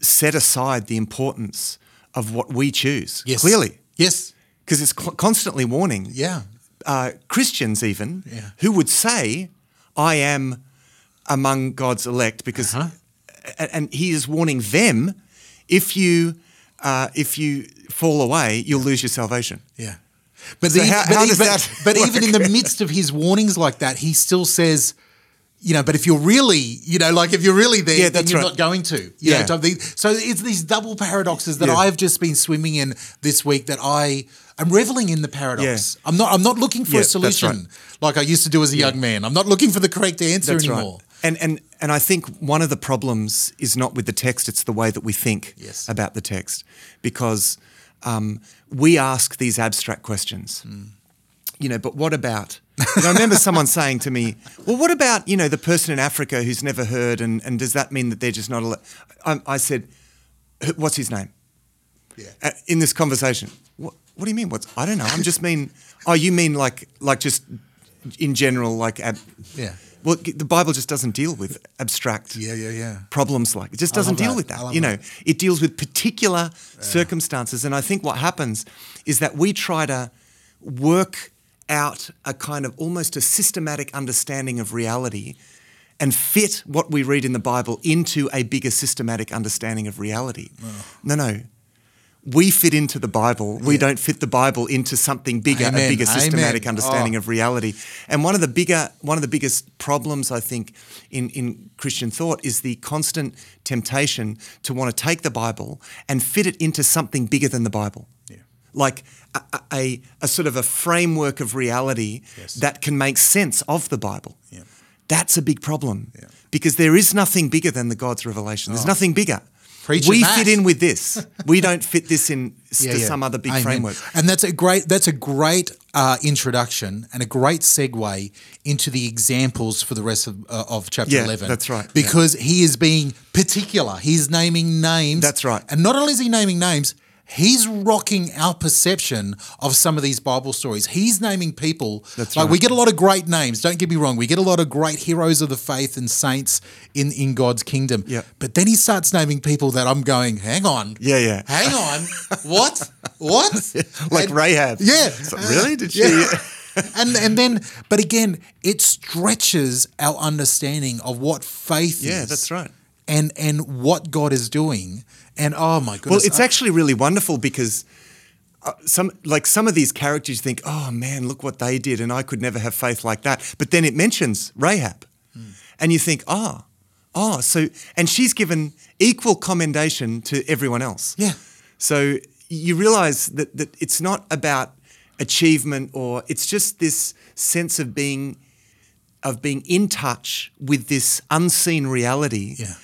set aside the importance of what we choose. Yes. clearly, Yes. because it's co- constantly warning Yeah. uh, Christians even Yeah. who would say, "I am among God's elect," because Uh-huh. a- and He is warning them, if you uh, if you fall away, you'll lose your salvation. Yeah. But, So the- how- but, how does but, that but even in the midst of his warnings like that, he still says, you know, but if you're really, you know, like if you're really there, Yeah, then you're right. not going to. You Yeah. know, so it's these double paradoxes that Yeah. I've just been swimming in this week that I am reveling in the paradox. Yeah. I'm not I'm not looking for a solution right. like I used to do as a young man. I'm not looking for the correct answer That's anymore. right. And and and I think one of the problems is not with the text; it's the way that we think Yes. about the text, because um, we ask these abstract questions. You know, but what about? And I remember someone saying to me, "Well, what about you know the person in Africa who's never heard, and, and does that mean that they're just not?" Al-? I, I said, "What's his name?" Yeah. uh, in this conversation. What, what do you mean? What's I don't know. I'm just mean. Oh, you mean like like just in general, like ab, Yeah. Well, the Bible just doesn't deal with abstract Yeah, yeah, yeah. problems like it just doesn't deal that. with that. You know, that. it deals with particular circumstances, and I think what happens is that we try to work out a kind of almost a systematic understanding of reality and fit what we read in the Bible into a bigger systematic understanding of reality. No, no. We fit into the Bible. We don't fit the Bible into something bigger, Amen. a bigger systematic Amen. understanding Oh. of reality. And one of the bigger, one of the biggest problems I think in, in Christian thought is the constant temptation to want to take the Bible and fit it into something bigger than the Bible. Like a, a- a, sort of a framework of reality Yes. that can make sense of the Bible. Yeah. That's a big problem Yeah. because there is nothing bigger than the God's revelation. There's nothing bigger. Preaching we that. fit in with this. We don't fit this in Yeah, to yeah. some other big Amen. framework. And that's a great that's a great uh, introduction and a great segue into the examples for the rest of, uh, of chapter Yeah, eleven. that's right. Because he is being particular. He's naming names. That's right. And not only is he naming names. He's rocking our perception of some of these Bible stories. He's naming people. That's like we get a lot of great names. Don't get me wrong. We get a lot of great heroes of the faith and saints in in God's kingdom. Yeah. But then he starts naming people that I'm going, hang on. Yeah, yeah. Hang on. what? What? Like And- Rahab. Yeah. Like, really? Did she? Yeah. and and then, but again, it stretches our understanding of what faith Yeah, is. that's right. And and what God is doing. And oh my goodness. Well, it's I- actually really wonderful because uh, some like some of these characters you think, oh man, look what they did, and I could never have faith like that. But then it mentions Rahab, Hmm. and you think, oh, oh, so and she's given equal commendation to everyone else. Yeah. So you realize that that it's not about achievement or it's just this sense of being of being in touch with this unseen reality Yeah.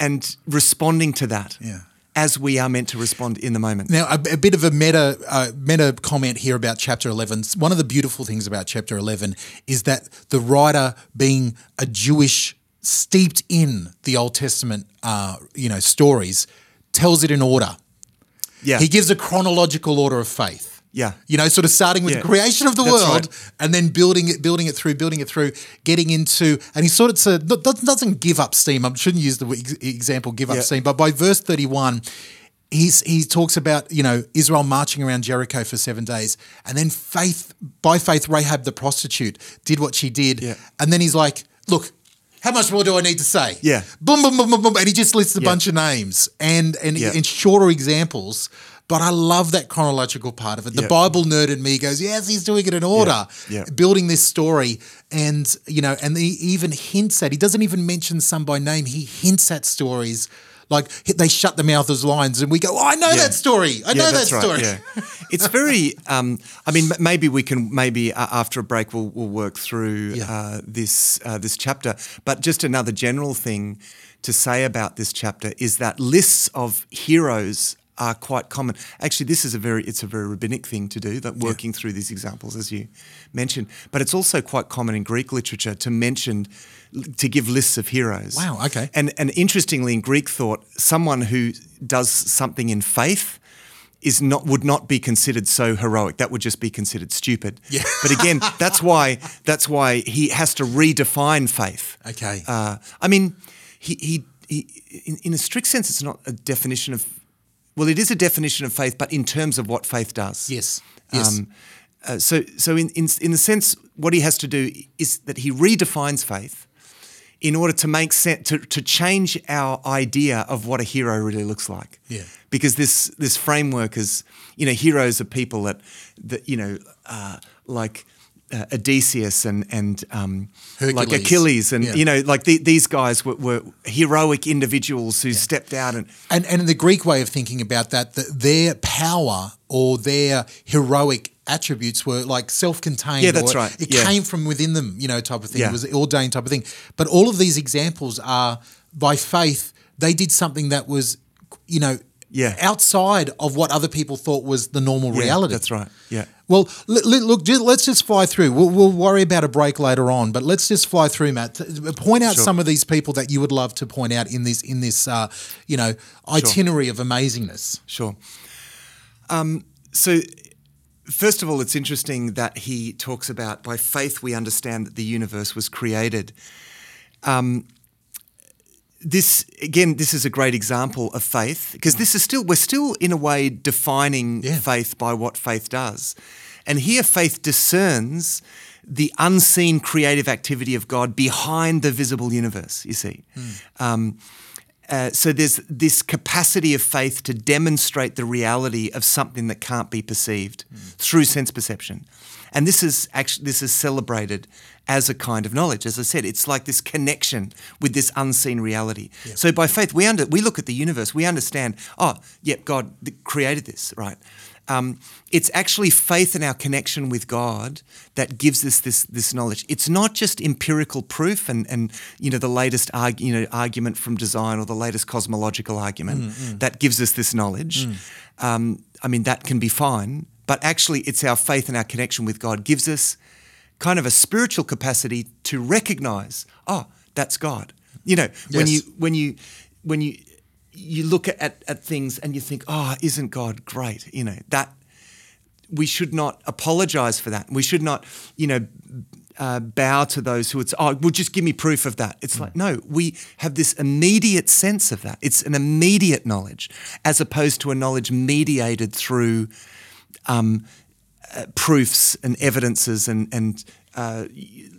And responding to that Yeah. as we are meant to respond in the moment. Now, a, a bit of a meta uh, meta comment here about chapter eleven. One of the beautiful things about chapter eleven is that the writer, being a Jewish, steeped in the Old Testament, uh, you know, stories, tells it in order. yeah. He gives a chronological order of faith. Yeah. You know, sort of starting with Yeah. the creation of the That's world right. and then building it, building it through, building it through, getting into, and he sort of said, doesn't give up steam. I shouldn't use the example give up Yeah. steam, but by verse 31, he's, he talks about, you know, Israel marching around Jericho for seven days. And then faith, by faith, Rahab the prostitute did what she did. Yeah. And then he's like, look, how much more do I need to say? Yeah. Boom, boom, boom, boom, boom. And he just lists a Yeah. bunch of names and, and, Yeah. and shorter examples. But I love that chronological part of it. The Yeah. Bible nerd in me goes, yes, he's doing it in order, Yeah. building this story, and you know, and he even hints at. He doesn't even mention some by name. He hints at stories like they shut the mouth as lions, and we go, oh, I know Yeah. that story. I know that story. Yeah, it's very. Um, I mean, maybe we can maybe uh, after a break we'll, we'll work through Yeah. uh, this uh, this chapter. But just another general thing to say about this chapter is that lists of heroes are quite common. Actually, this is a very it's a very rabbinic thing to do. That working through these examples, as you mentioned, but it's also quite common in Greek literature to mention to give lists of heroes. Wow, okay. And and interestingly, in Greek thought, someone who does something in faith is not would not be considered so heroic. That would just be considered stupid. Yeah. But again, that's why that's why he has to redefine faith. Okay. Uh, I mean, he he, he in, in a strict sense, it's not a definition of. Well, it is a definition of faith, but in terms of what faith does. Yes. Yes. Um, uh, so, so in, in in the sense, what he has to do is that he redefines faith in order to make sense to, to change our idea of what a hero really looks like. Yeah. Because this this framework is, you know, heroes are people that that you know, uh, like. Uh, Odysseus and and um, like Achilles and Yeah. you know like the, these guys were, were heroic individuals who stepped out and And and in the Greek way of thinking about that, that their power or their heroic attributes were like self-contained. Yeah, that's right. It Yeah. came from within them, you know, type of thing. Yeah. It was ordained type of thing. But all of these examples are by faith. They did something that was, you know, Yeah. outside of what other people thought was the normal Yeah, reality. that's right. Yeah. Well, look, let's just fly through. We'll, we'll worry about a break later on, but let's just fly through, Matt. Point out Sure. some of these people that you would love to point out in this in this uh, you know itinerary of amazingness. Sure. Um, so, first of all, it's interesting that he talks about by faith we understand that the universe was created. Um, this again, this is a great example of faith because this is still we're still in a way defining Yeah. faith by what faith does, and here faith discerns the unseen creative activity of God behind the visible universe. You see. Um, uh, so there's this capacity of faith to demonstrate the reality of something that can't be perceived through sense perception, and this is actually this is celebrated as a kind of knowledge. As I said, it's like this connection with this unseen reality. So by faith, we under we look at the universe, we understand. Oh, yep, God created this, right? Um, it's actually faith in our connection with God that gives us this this knowledge. It's not just empirical proof and and you know the latest arg- you know argument from design or the latest cosmological argument that gives us this knowledge. Um, I mean that can be fine, but actually it's our faith and our connection with God gives us kind of a spiritual capacity to recognize, oh, that's God. You know, when you when you when you you look at, at things and you think, oh, isn't God great? You know, that we should not apologize for that. We should not, you know, uh, bow to those who it's, oh, well, just give me proof of that. It's like, no, we have this immediate sense of that. It's an immediate knowledge as opposed to a knowledge mediated through um, uh, proofs and evidences and, and uh,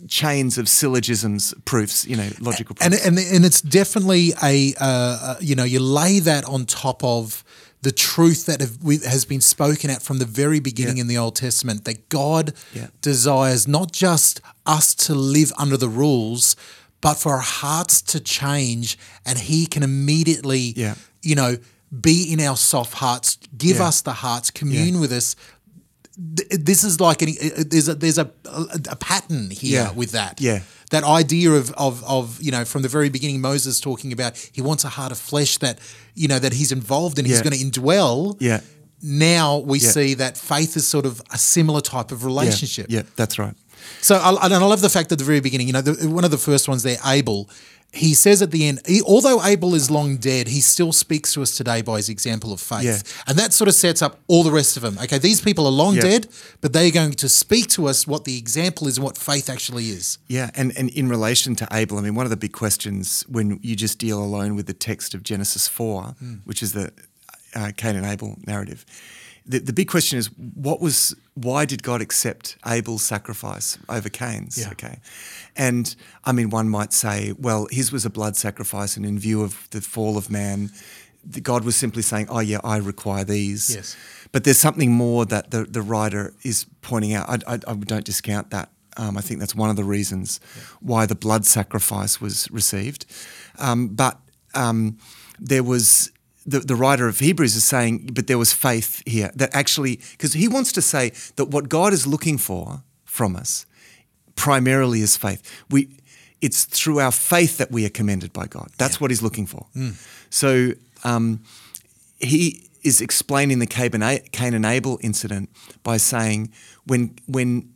chains of syllogisms, proofs, you know, logical proofs. And and and it's definitely a uh, uh, you know you lay that on top of the truth that have, has been spoken at from the very beginning Yeah. in the Old Testament that God Yeah. desires not just us to live under the rules, but for our hearts to change and He can immediately, Yeah. you know, be in our soft hearts, give Yeah. us the hearts, commune with us. This is like an, uh, there's a there's a, a, a pattern here Yeah. with that. Yeah. That idea of, of of you know from the very beginning Moses talking about he wants a heart of flesh that you know that he's involved in he's going to indwell. Yeah. Now we Yeah. see that faith is sort of a similar type of relationship. Yeah, that's right. So, I, and I love the fact at the very beginning, you know, the, one of the first ones there, Abel, he says at the end, he, although Abel is long dead, he still speaks to us today by his example of faith. Yeah. And that sort of sets up all the rest of them. Okay, these people are long Yeah. dead, but they're going to speak to us what the example is and what faith actually is. Yeah, and, and in relation to Abel, I mean, one of the big questions when you just deal alone with the text of Genesis 4, which is the uh, Cain and Abel narrative, the, the big question is what was, why did God accept Abel's sacrifice over Cain's? Yeah. Okay. And I mean, one might say, well, his was a blood sacrifice, and in view of the fall of man, the- God was simply saying, oh, yeah, I require these. Yes. But there's something more that the, the writer is pointing out. I, I, I don't discount that. Um, I think that's one of the reasons why the blood sacrifice was received. Um, but um, there was the, the writer of Hebrews is saying, but there was faith here that actually, because he wants to say that what God is looking for from us primarily is faith. We, it's through our faith that we are commended by God. That's what he's looking for. So um, he is explaining the Cain and Cain and Abel incident by saying when when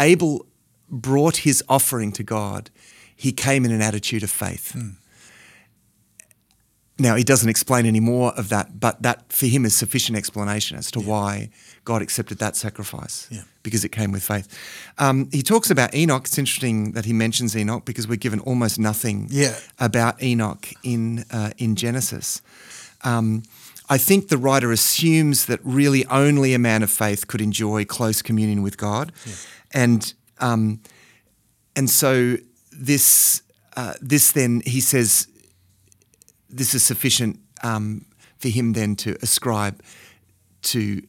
Abel brought his offering to God, he came in an attitude of faith. Now he doesn't explain any more of that, but that for him is sufficient explanation as to why God accepted that sacrifice Yeah. because it came with faith. Um, he talks about Enoch. It's interesting that he mentions Enoch because we're given almost nothing Yeah. about Enoch in uh, in Genesis. Um, I think the writer assumes that really only a man of faith could enjoy close communion with God, and um, and so this uh, this then he says this is sufficient um, for him then to ascribe to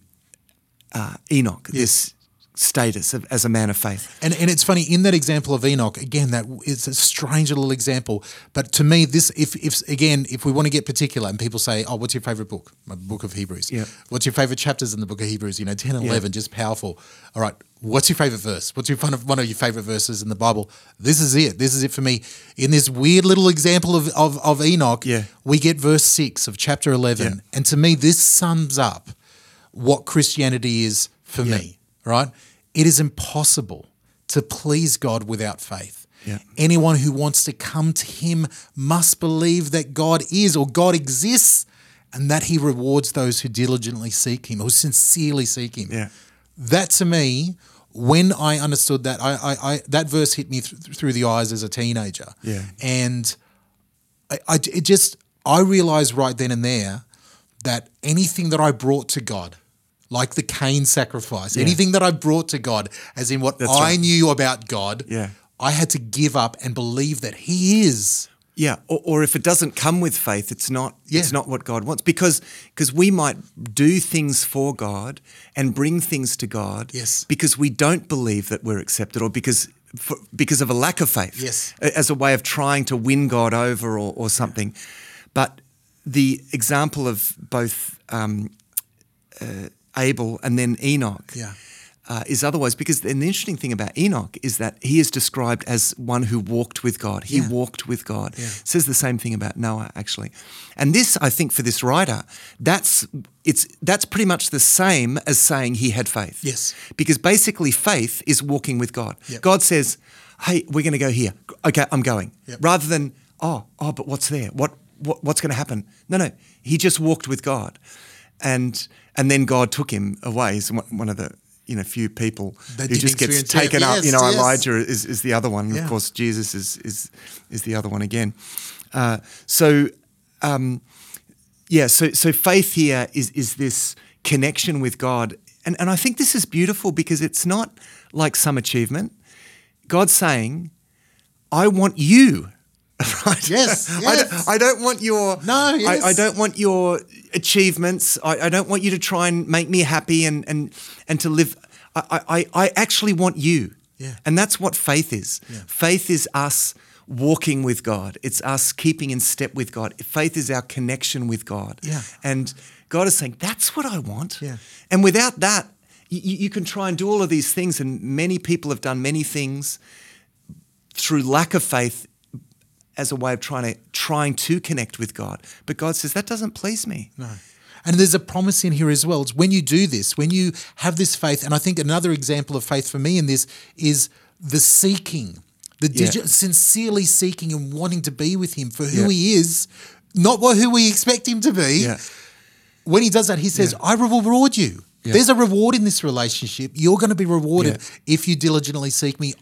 uh, Enoch this status of, as a man of faith. And and it's funny in that example of Enoch again that it's a strange little example. But to me this if if again if we want to get particular and people say oh what's your favorite book? My book of Hebrews. Yeah. what's your favorite chapters in the book of Hebrews? You know 10 and 11 just powerful. All right what's your favorite verse? What's your one of one of your favorite verses in the Bible? This is it. This is it for me. In this weird little example of of, of Enoch Yeah. we get verse 6 of chapter 11 Yeah. and to me this sums up what Christianity is for me, right? It is impossible to please God without faith. Yeah. Anyone who wants to come to Him must believe that God is or God exists and that He rewards those who diligently seek Him or sincerely seek Him. Yeah. That to me, when I understood that, I, I, I that verse hit me th- through the eyes as a teenager. Yeah. And I, I it just I realized right then and there that anything that I brought to God, like the Cain sacrifice, anything that I brought to God, as in what That's I right. knew about God, Yeah. I had to give up and believe that He is. Yeah, or, or if it doesn't come with faith, it's not Yeah. it's not what God wants because because we might do things for God and bring things to God Yes. because we don't believe that we're accepted or because for, because of a lack of faith Yes. as a way of trying to win God over or, or something. But the example of both um, uh, Abel and then Enoch Yeah. uh, is otherwise because the interesting thing about Enoch is that he is described as one who walked with God. He Yeah. walked with God. Yeah. Says the same thing about Noah actually. And this I think for this writer that's it's that's pretty much the same as saying he had faith. Yes. Because basically faith is walking with God. Yep. God says, "Hey, we're going to go here." Okay, I'm going. Yep. Rather than, "Oh, oh, but what's there? What what what's going to happen?" No, no. He just walked with God. And and then God took him away. He's one of the you know few people That who just gets taken up. You know, yes. Elijah is, is the other one. And Yeah. Of course, Jesus is is is the other one again. Uh, so, um, yeah. So so faith here is is this connection with God, and and I think this is beautiful because it's not like some achievement. God's saying, "I want you." Right? Yes, I, don't, I don't want your No, yes. I, I don't want your achievements. I, I don't want you to try and make me happy and and and to live. I I, I actually want you. Yeah. And that's what faith is. Yeah. Faith is us walking with God. It's us keeping in step with God. Faith is our connection with God. Yeah. And God is saying, that's what I want. Yeah. And without that, you, you can try and do all of these things, and many people have done many things through lack of faith as a way of trying to trying to connect with God. But God says that doesn't please me. No. And there's a promise in here as well. It's when you do this, when you have this faith, and I think another example of faith for me in this is the seeking, the Yeah. sincerely seeking and wanting to be with Him for who Yeah. He is, not what who we expect Him to be. Yeah. When He does that, He says, "I will reward you." Yeah. There's a reward in this relationship. You're going to be rewarded Yeah. if you diligently seek me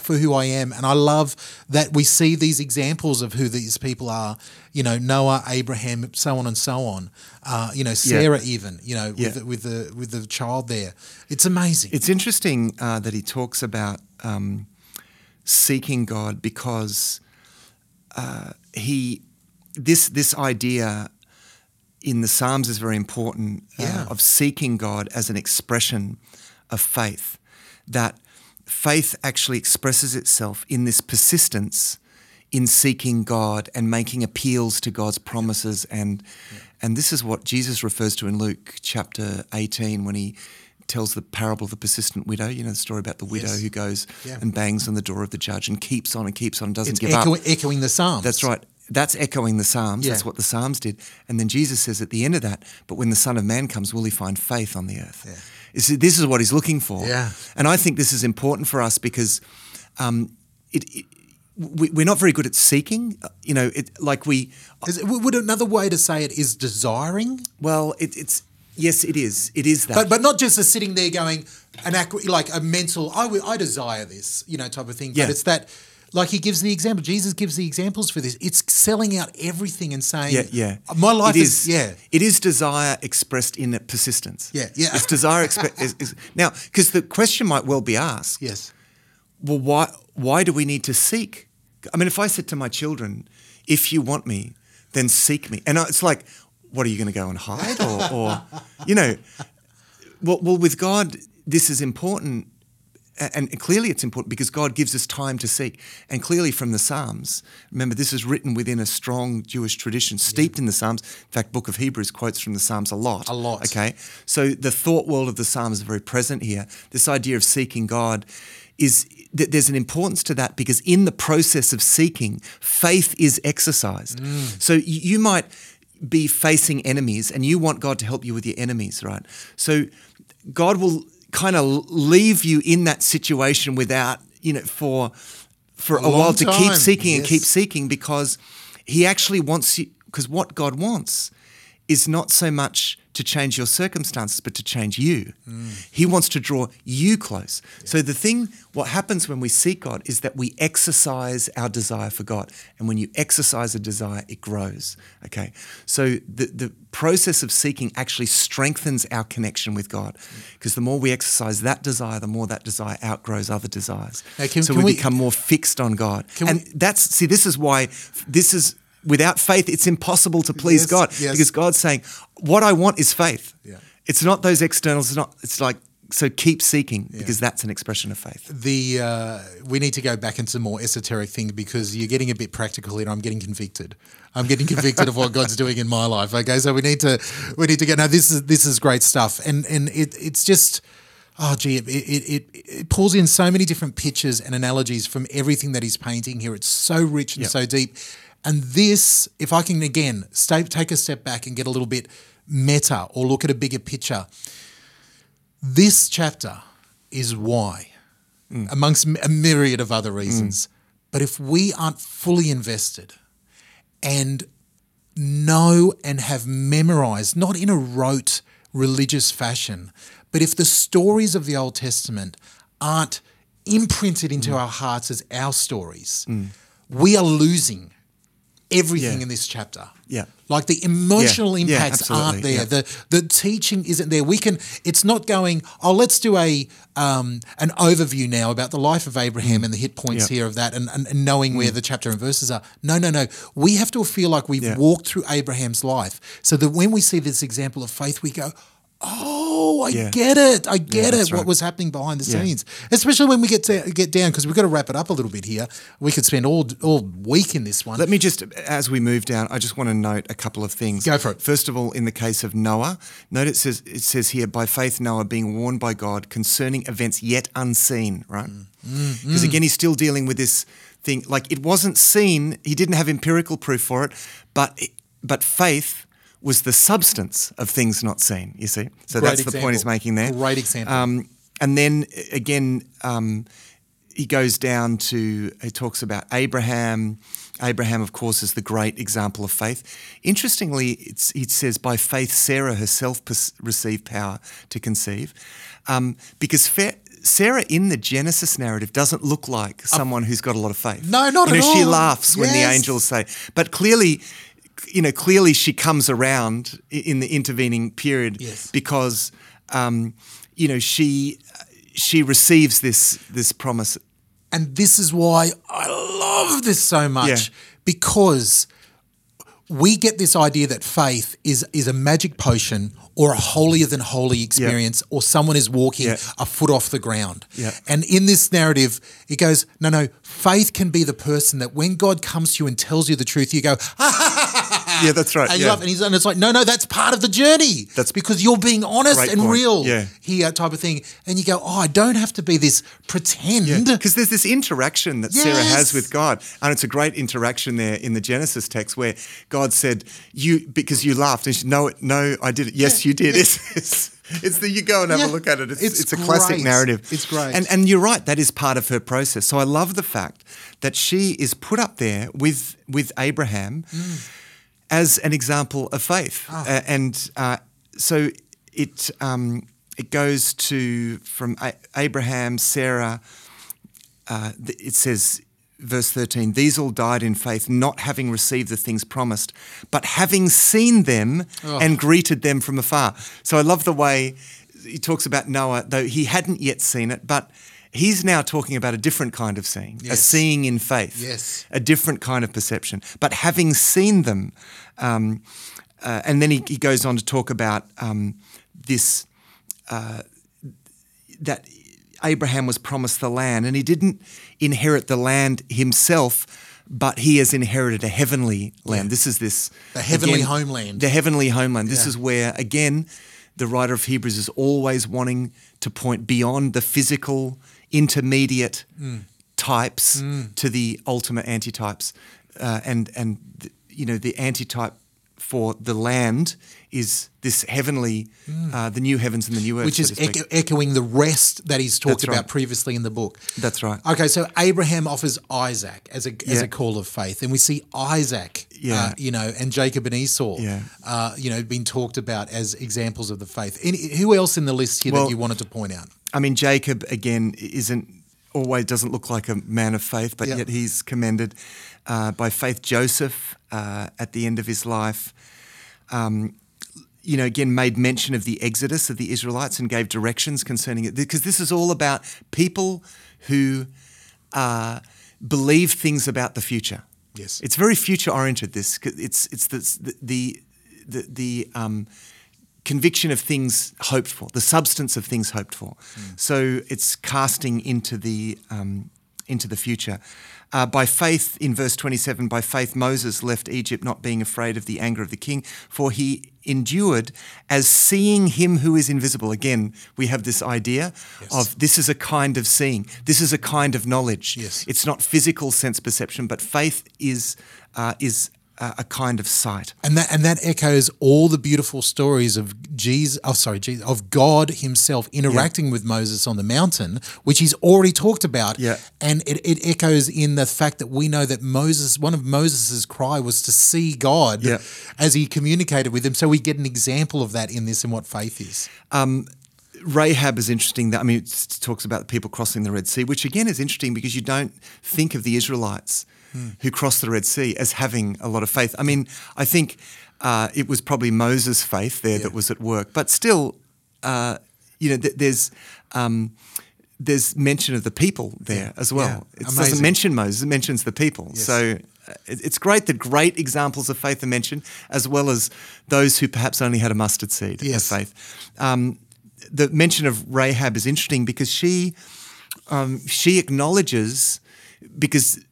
for who I am. And I love that we see these examples of who these people are. You know, Noah, Abraham, so on and so on. Uh, you know, Sarah, even. You know, Yeah. with, the, with the with the child there. It's amazing. It's interesting uh, that he talks about um, seeking God because uh, he this this idea in the Psalms is very important uh, of seeking God as an expression of faith. That faith actually expresses itself in this persistence in seeking God and making appeals to God's promises and and this is what Jesus refers to in Luke chapter 18 when he tells the parable of the persistent widow, you know the story about the widow Yes. who goes Yeah. and bangs on the door of the judge and keeps on and keeps on and doesn't it's give echo- up. echoing the Psalms. That's right. That's echoing the Psalms. Yeah. That's what the Psalms did. And then Jesus says at the end of that, but when the Son of Man comes, will he find faith on the earth? Yeah. This is what he's looking for. Yeah. And I think this is important for us because um, it, it, we, we're not very good at seeking. You know, it, like we, it- would another way to say it is desiring? well, it, it's, yes, it is. It is that. But but not just a sitting there going an like a mental I I desire this you know type of thing. Yeah. But it's that like he gives the example. Jesus gives the examples for this. It's selling out everything and saying, yeah, yeah. my life is, yeah." It is desire expressed in persistence. Yeah, yeah. It's desire expe- is, is, now because the question might well be asked. Yes. well, why why do we need to seek? I mean, if I said to my children, "If you want me, then seek me," and it's like, what are you going to go and hide, or, or you know, well, well, with God, this is important, and clearly it's important because God gives us time to seek, and clearly from the Psalms. Remember, this is written within a strong Jewish tradition, steeped in the Psalms. In fact, Book of Hebrews quotes from the Psalms a lot. A lot. Okay, so the thought world of the Psalms is very present here. This idea of seeking God is th- there's an importance to that because in the process of seeking, faith is exercised. Mm. So you might be facing enemies and you want God to help you with your enemies, right? So God will kind of leave you in that situation without, you know, for for a, long while to keep seeking and keep seeking because he actually wants you because what God wants is not so much to change your circumstances but to change you. He wants to draw you close. So the thing what happens when we seek God is that we exercise our desire for God. And when you exercise a desire it grows. Okay? So the the process of seeking actually strengthens our connection with God mm. because the more we exercise that desire the more that desire outgrows other desires. Now, can- so can we, we- become more fixed on God. And we- that's see this is why this is without faith it's impossible to please Yes, God yes. because God's saying what I want is faith. Yeah. It's not those externals it's not it's like so keep seeking because that's an expression of faith. The uh, we need to go back into more esoteric thing because you're getting a bit practical here. I'm getting convicted. I'm getting convicted of what God's doing in my life. Okay, so we need to we need to get now. This is this is great stuff, and and it it's just oh gee, it it, it it pulls in so many different pictures and analogies from everything that he's painting here. It's so rich and Yeah. so deep, and this, if I can again stay, take a step back and get a little bit meta or look at a bigger picture. This chapter is why, mm. amongst a myriad of other reasons. Mm. But if we aren't fully invested and know and have memorized, not in a rote religious fashion, but if the stories of the Old Testament aren't imprinted into mm. our hearts as our stories, we are losing everything Yeah. in this chapter. Yeah. Like the emotional Yeah, yeah, impacts aren't there. yeah. The the teaching isn't there. We can it's not going, oh, let's do a um, an overview now about the life of Abraham and the hit points Mm. Yeah. Mm. here of that and, and, and knowing where the chapter and verses are. No, no, no. We have to feel like we've Yeah. walked through Abraham's life so that when we see this example of faith, we go, Oh, I Yeah. get it. I get that's it. What was happening behind the Yeah. scenes, especially when we get to get down because we've got to wrap it up a little bit here. We could spend all all week in this one. Let me just, as we move down, I just want to note a couple of things. Go for it. First of all, in the case of Noah, note it says it says here, by faith Noah being warned by God concerning events yet unseen, right? Mm. Because again, he's still dealing with this thing. Like it wasn't seen, he didn't have empirical proof for it, but but faith was the substance of things not seen. You see, so Great that's the point he's making there. Great example. Um, and then again, um, he goes down to he talks about Abraham. Abraham, of course, is the great example of faith. Interestingly, it's, it says by faith Sarah herself pers- received power to conceive, um, because fa- Sarah in the Genesis narrative doesn't look like someone who's got a lot of faith. No, not you at know, She laughs when the angels say, but clearly. You know, clearly she comes around in the intervening period Yes. because, um, you know, she she receives this this promise. And this is why I love this so much Yeah. because we get this idea that faith is is a magic potion or a holier than holy experience or someone is walking Yeah. a foot off the ground. Yeah. And in this narrative it goes no no faith can be the person that when God comes to you and tells you the truth you go Yeah, that's right. and, you yeah. laugh, and he's and it's like no no that's part of the journey. That's because you're being honest and point. real Yeah. here type of thing and you go oh I don't have to be this pretend. Because there's this interaction that Sarah has with God, and it's a great interaction there in the Genesis text where God said, "You because you laughed," and she, "No, no, I did it. Yes, you did." It's, it's, it's the you go and have Yeah. a look at it. It's, It's it's, a classic narrative. It's great. and and you're right. That is part of her process. So I love the fact that she is put up there with with Abraham Mm. As an example of faith, Ah. Uh, and uh, so it um, it goes to from A- Abraham, Sarah. Uh, th- it says, verse 13, these all died in faith, not having received the things promised, but having seen them Oh. and greeted them from afar. So I love the way he talks about Noah, though he hadn't yet seen it, but he's now talking about a different kind of seeing, a seeing in faith, Yes. a different kind of perception. But having seen them, um, uh, and then he, he goes on to talk about um, this that Abraham was promised the land, and he didn't inherit the land himself, but he has inherited a heavenly land. This is this The heavenly homeland. The heavenly homeland. This Yeah. is where again the writer of Hebrews is always wanting to point beyond the physical, intermediate Mm. types to the ultimate antitypes, uh, and and th- you know the antitype for the land is this heavenly, uh, the new heavens and the new earth, Mm. which is to speak. echo- echoing the rest that he's talked That's about right. previously in the book. That's right. Okay, so Abraham offers Isaac as a as a call of faith, and we see Isaac, uh, you know, and Jacob and Esau, Yeah. uh, you know, being talked about as examples of the faith. Any, who else in the list here Well- that you wanted to point out? I mean, Jacob again isn't always doesn't look like a man of faith, but Yeah. yet he's commended uh, by faith. Joseph uh, at the end of his life, um, you know, again made mention of the exodus of the Israelites and gave directions concerning it because this is all about people who uh, believe things about the future. Yes. it's very future oriented. This it's it's the the the, the um, conviction of things hoped for, the substance of things hoped for. So it's casting into the um, into the future. Uh, by faith, in verse 27, by faith Moses left Egypt, not being afraid of the anger of the king, for he endured as seeing him who is invisible. Again, we have this idea of this is a kind of seeing, this is a kind of knowledge. Yes. It's not physical sense perception, but faith is uh, is uh, a kind of sight. And that and that echoes all the beautiful stories of Jesus. Oh, sorry, Jesus, of God Himself interacting with Moses on the mountain, which He's already talked about. Yeah. And it, it echoes in the fact that we know that Moses, one of Moses's cry was to see God Yeah. as He communicated with him. So we get an example of that in this and what faith is. Rahab is interesting. That I mean, it talks about the people crossing the Red Sea, which again is interesting because you don't think of the Israelites who crossed the Red Sea as having a lot of faith. I mean, I think uh, it was probably Moses' faith there that was at work, but still, uh, you know, th- there's um, there's mention of the people there as well. Yeah. It Amazing. doesn't mention Moses; it mentions the people. Yes. So uh, it's great that great examples of faith are mentioned, as well as those who perhaps only had a mustard seed Yes. of faith. Um, the mention of Rahab is interesting because she um, she acknowledges because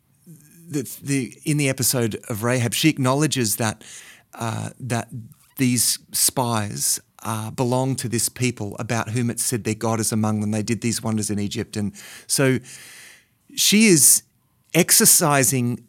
the, the in the episode of Rahab she acknowledges that uh, that these spies uh, belong to this people about whom it said their God is among them. They did these wonders in Egypt, and so she is exercising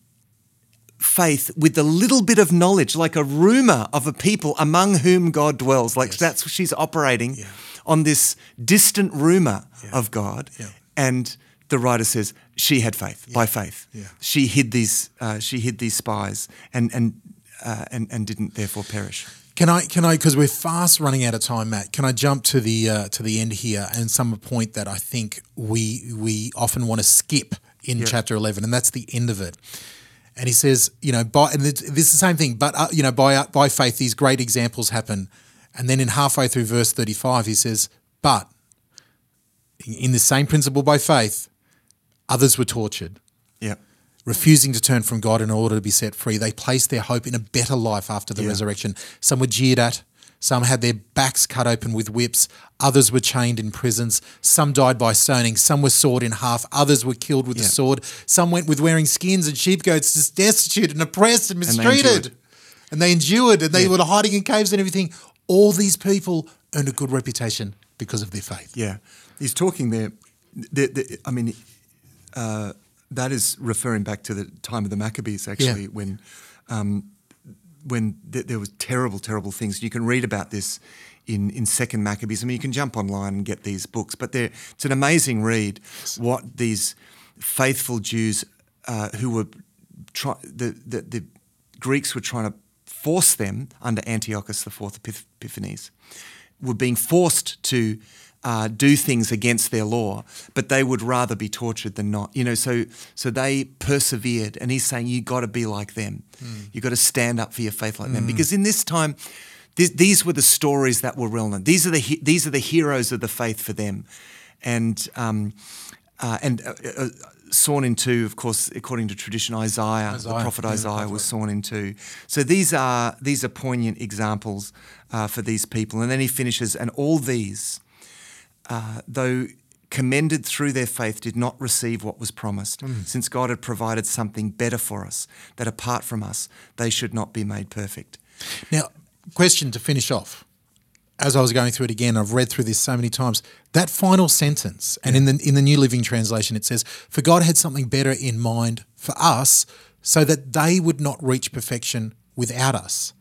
faith with a little bit of knowledge, like a rumor of a people among whom God dwells. Like that's she's operating on this distant rumor of God, Yeah. and the writer says she had faith by faith. Yeah. She hid these. Uh, she hid these spies, and and. Uh, and, and didn't therefore perish. Can I? Can I? Because we're fast running out of time, Matt. Can I jump to the uh, to the end here and some point that I think we we often want to skip in chapter eleven, and that's the end of it. And he says, you know, by and this is the same thing, but uh, you know, by uh, by faith, these great examples happen. And then in halfway through verse thirty-five, he says, but in the same principle by faith, others were tortured Yeah. refusing to turn from God in order to be set free. They placed their hope in a better life after the Yeah. resurrection. Some were jeered at, some had their backs cut open with whips, others were chained in prisons, some died by stoning, some were sawed in half, others were killed with the Yeah. sword, some went with wearing skins and sheepcoats, just destitute and oppressed and they mistreated. endured. And they endured and they Yeah. were hiding in caves and everything. All these people earned a good reputation because of their faith. Yeah, he's talking there. The, the, I mean, uh, that is referring back to the time of the Maccabees, actually, Yeah. when um, when th- there was terrible, terrible things. You can read about this in in Second Maccabees. I mean, you can jump online and get these books, but they're, it's an amazing read. What these faithful Jews uh, who were try, the, the the Greeks were trying to force them under Antiochus the Fourth Epiphanes were being forced to uh, do things against their law, but they would rather be tortured than not. You know, so so they persevered, and he's saying you got to be like them. You got to stand up for your faith like them, because in this time, th- these were the stories that were known. These are the he- these are the heroes of the faith for them, and um, uh, and. Uh, uh, Sawn in two, of course, according to tradition, Isaiah, the Isaiah, prophet yeah, the Isaiah was prophet. sawn in two. So these are these are poignant examples uh, for these people. And then he finishes, and all these, uh, though commended through their faith, did not receive what was promised, since God had provided something better for us, that apart from us, they should not be made perfect. Now, question to finish off. As I was going through it again, I've read through this so many times. That final sentence, and in the in the New Living Translation, it says, "For God had something better in mind for us, so that they would not reach perfection without us."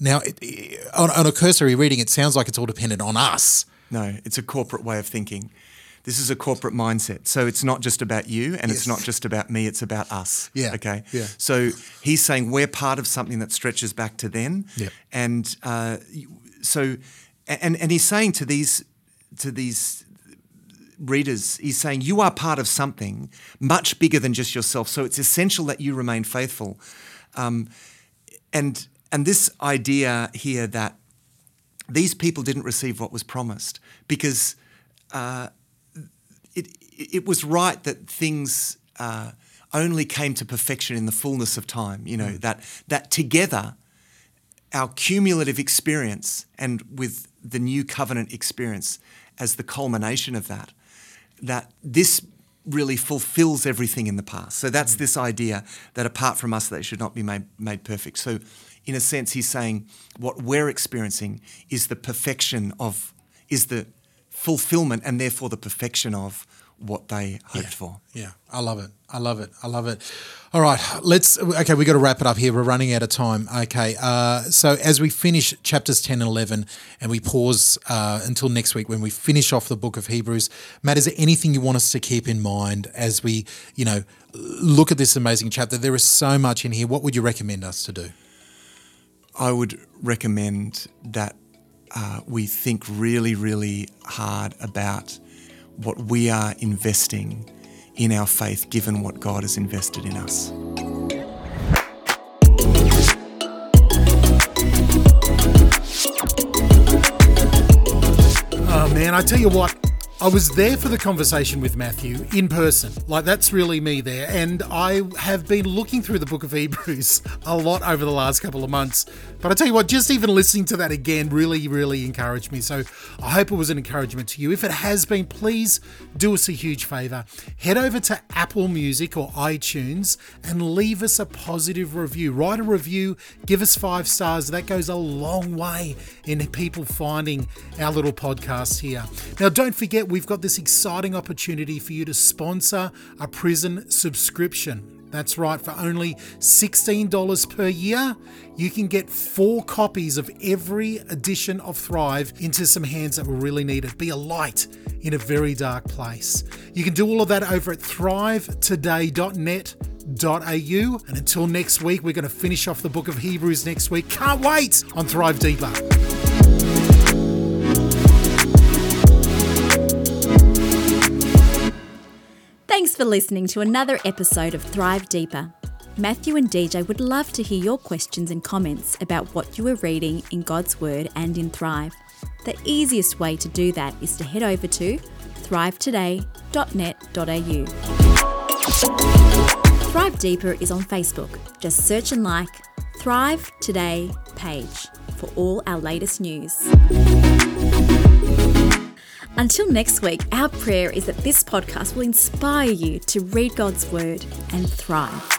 Now, it, it- on, on a cursory reading, it sounds like it's all dependent on us. No, it's a corporate way of thinking. This is a corporate mindset. So it's not just about you and Yes. it's not just about me, it's about us. Yeah, Okay. yeah. So he's saying we're part of something that stretches back to then. Yep. And uh, so, and, and he's saying to these, to these readers, he's saying you are part of something much bigger than just yourself. So it's essential that you remain faithful. Um, and and this idea here that these people didn't receive what was promised because uh, it it was right that things uh, only came to perfection in the fullness of time. You know that that together, our cumulative experience and with the new covenant experience as the culmination of that, that this really fulfills everything in the past. So that's this idea that apart from us, they should not be made, made perfect. So, in a sense, he's saying what we're experiencing is the perfection of, is the fulfillment and therefore the perfection of what they hoped for. Yeah, I love it. I love it. I love it. All right, let's. Okay, we got to wrap it up here. We're running out of time. Okay, uh, so as we finish chapters ten and eleven, and we pause uh, until next week when we finish off the book of Hebrews, Matt, is there anything you want us to keep in mind as we, you know, look at this amazing chapter? There is so much in here. What would you recommend us to do? I would recommend that uh, we think really, really hard about what we are investing in our faith, given what God has invested in us. Oh man, I tell you what, I was there for the conversation with Matthew in person. Like, that's really me there. And I have been looking through the book of Hebrews a lot over the last couple of months. But I tell you what, just even listening to that again really, really encouraged me. So I hope it was an encouragement to you. If it has been, please do us a huge favor. Head over to Apple Music or iTunes and leave us a positive review. Write a review, give us five stars. That goes a long way in people finding our little podcast here. Now, don't forget, we've got this exciting opportunity for you to sponsor a prison subscription. That's right, for only $16 per year, you can get four copies of every edition of Thrive into some hands that will really need it. Be a light in a very dark place. You can do all of that over at thrivetoday.net.au. And until next week, we're going to finish off the book of Hebrews next week. Can't wait on Thrive Deeper. Thanks for listening to another episode of Thrive Deeper. Matthew and DJ would love to hear your questions and comments about what you are reading in God's Word and in Thrive. The easiest way to do that is to head over to thrivetoday.net.au. Thrive Deeper is on Facebook. Just search and like Thrive Today page for all our latest news. Until next week, our prayer is that this podcast will inspire you to read God's Word and thrive.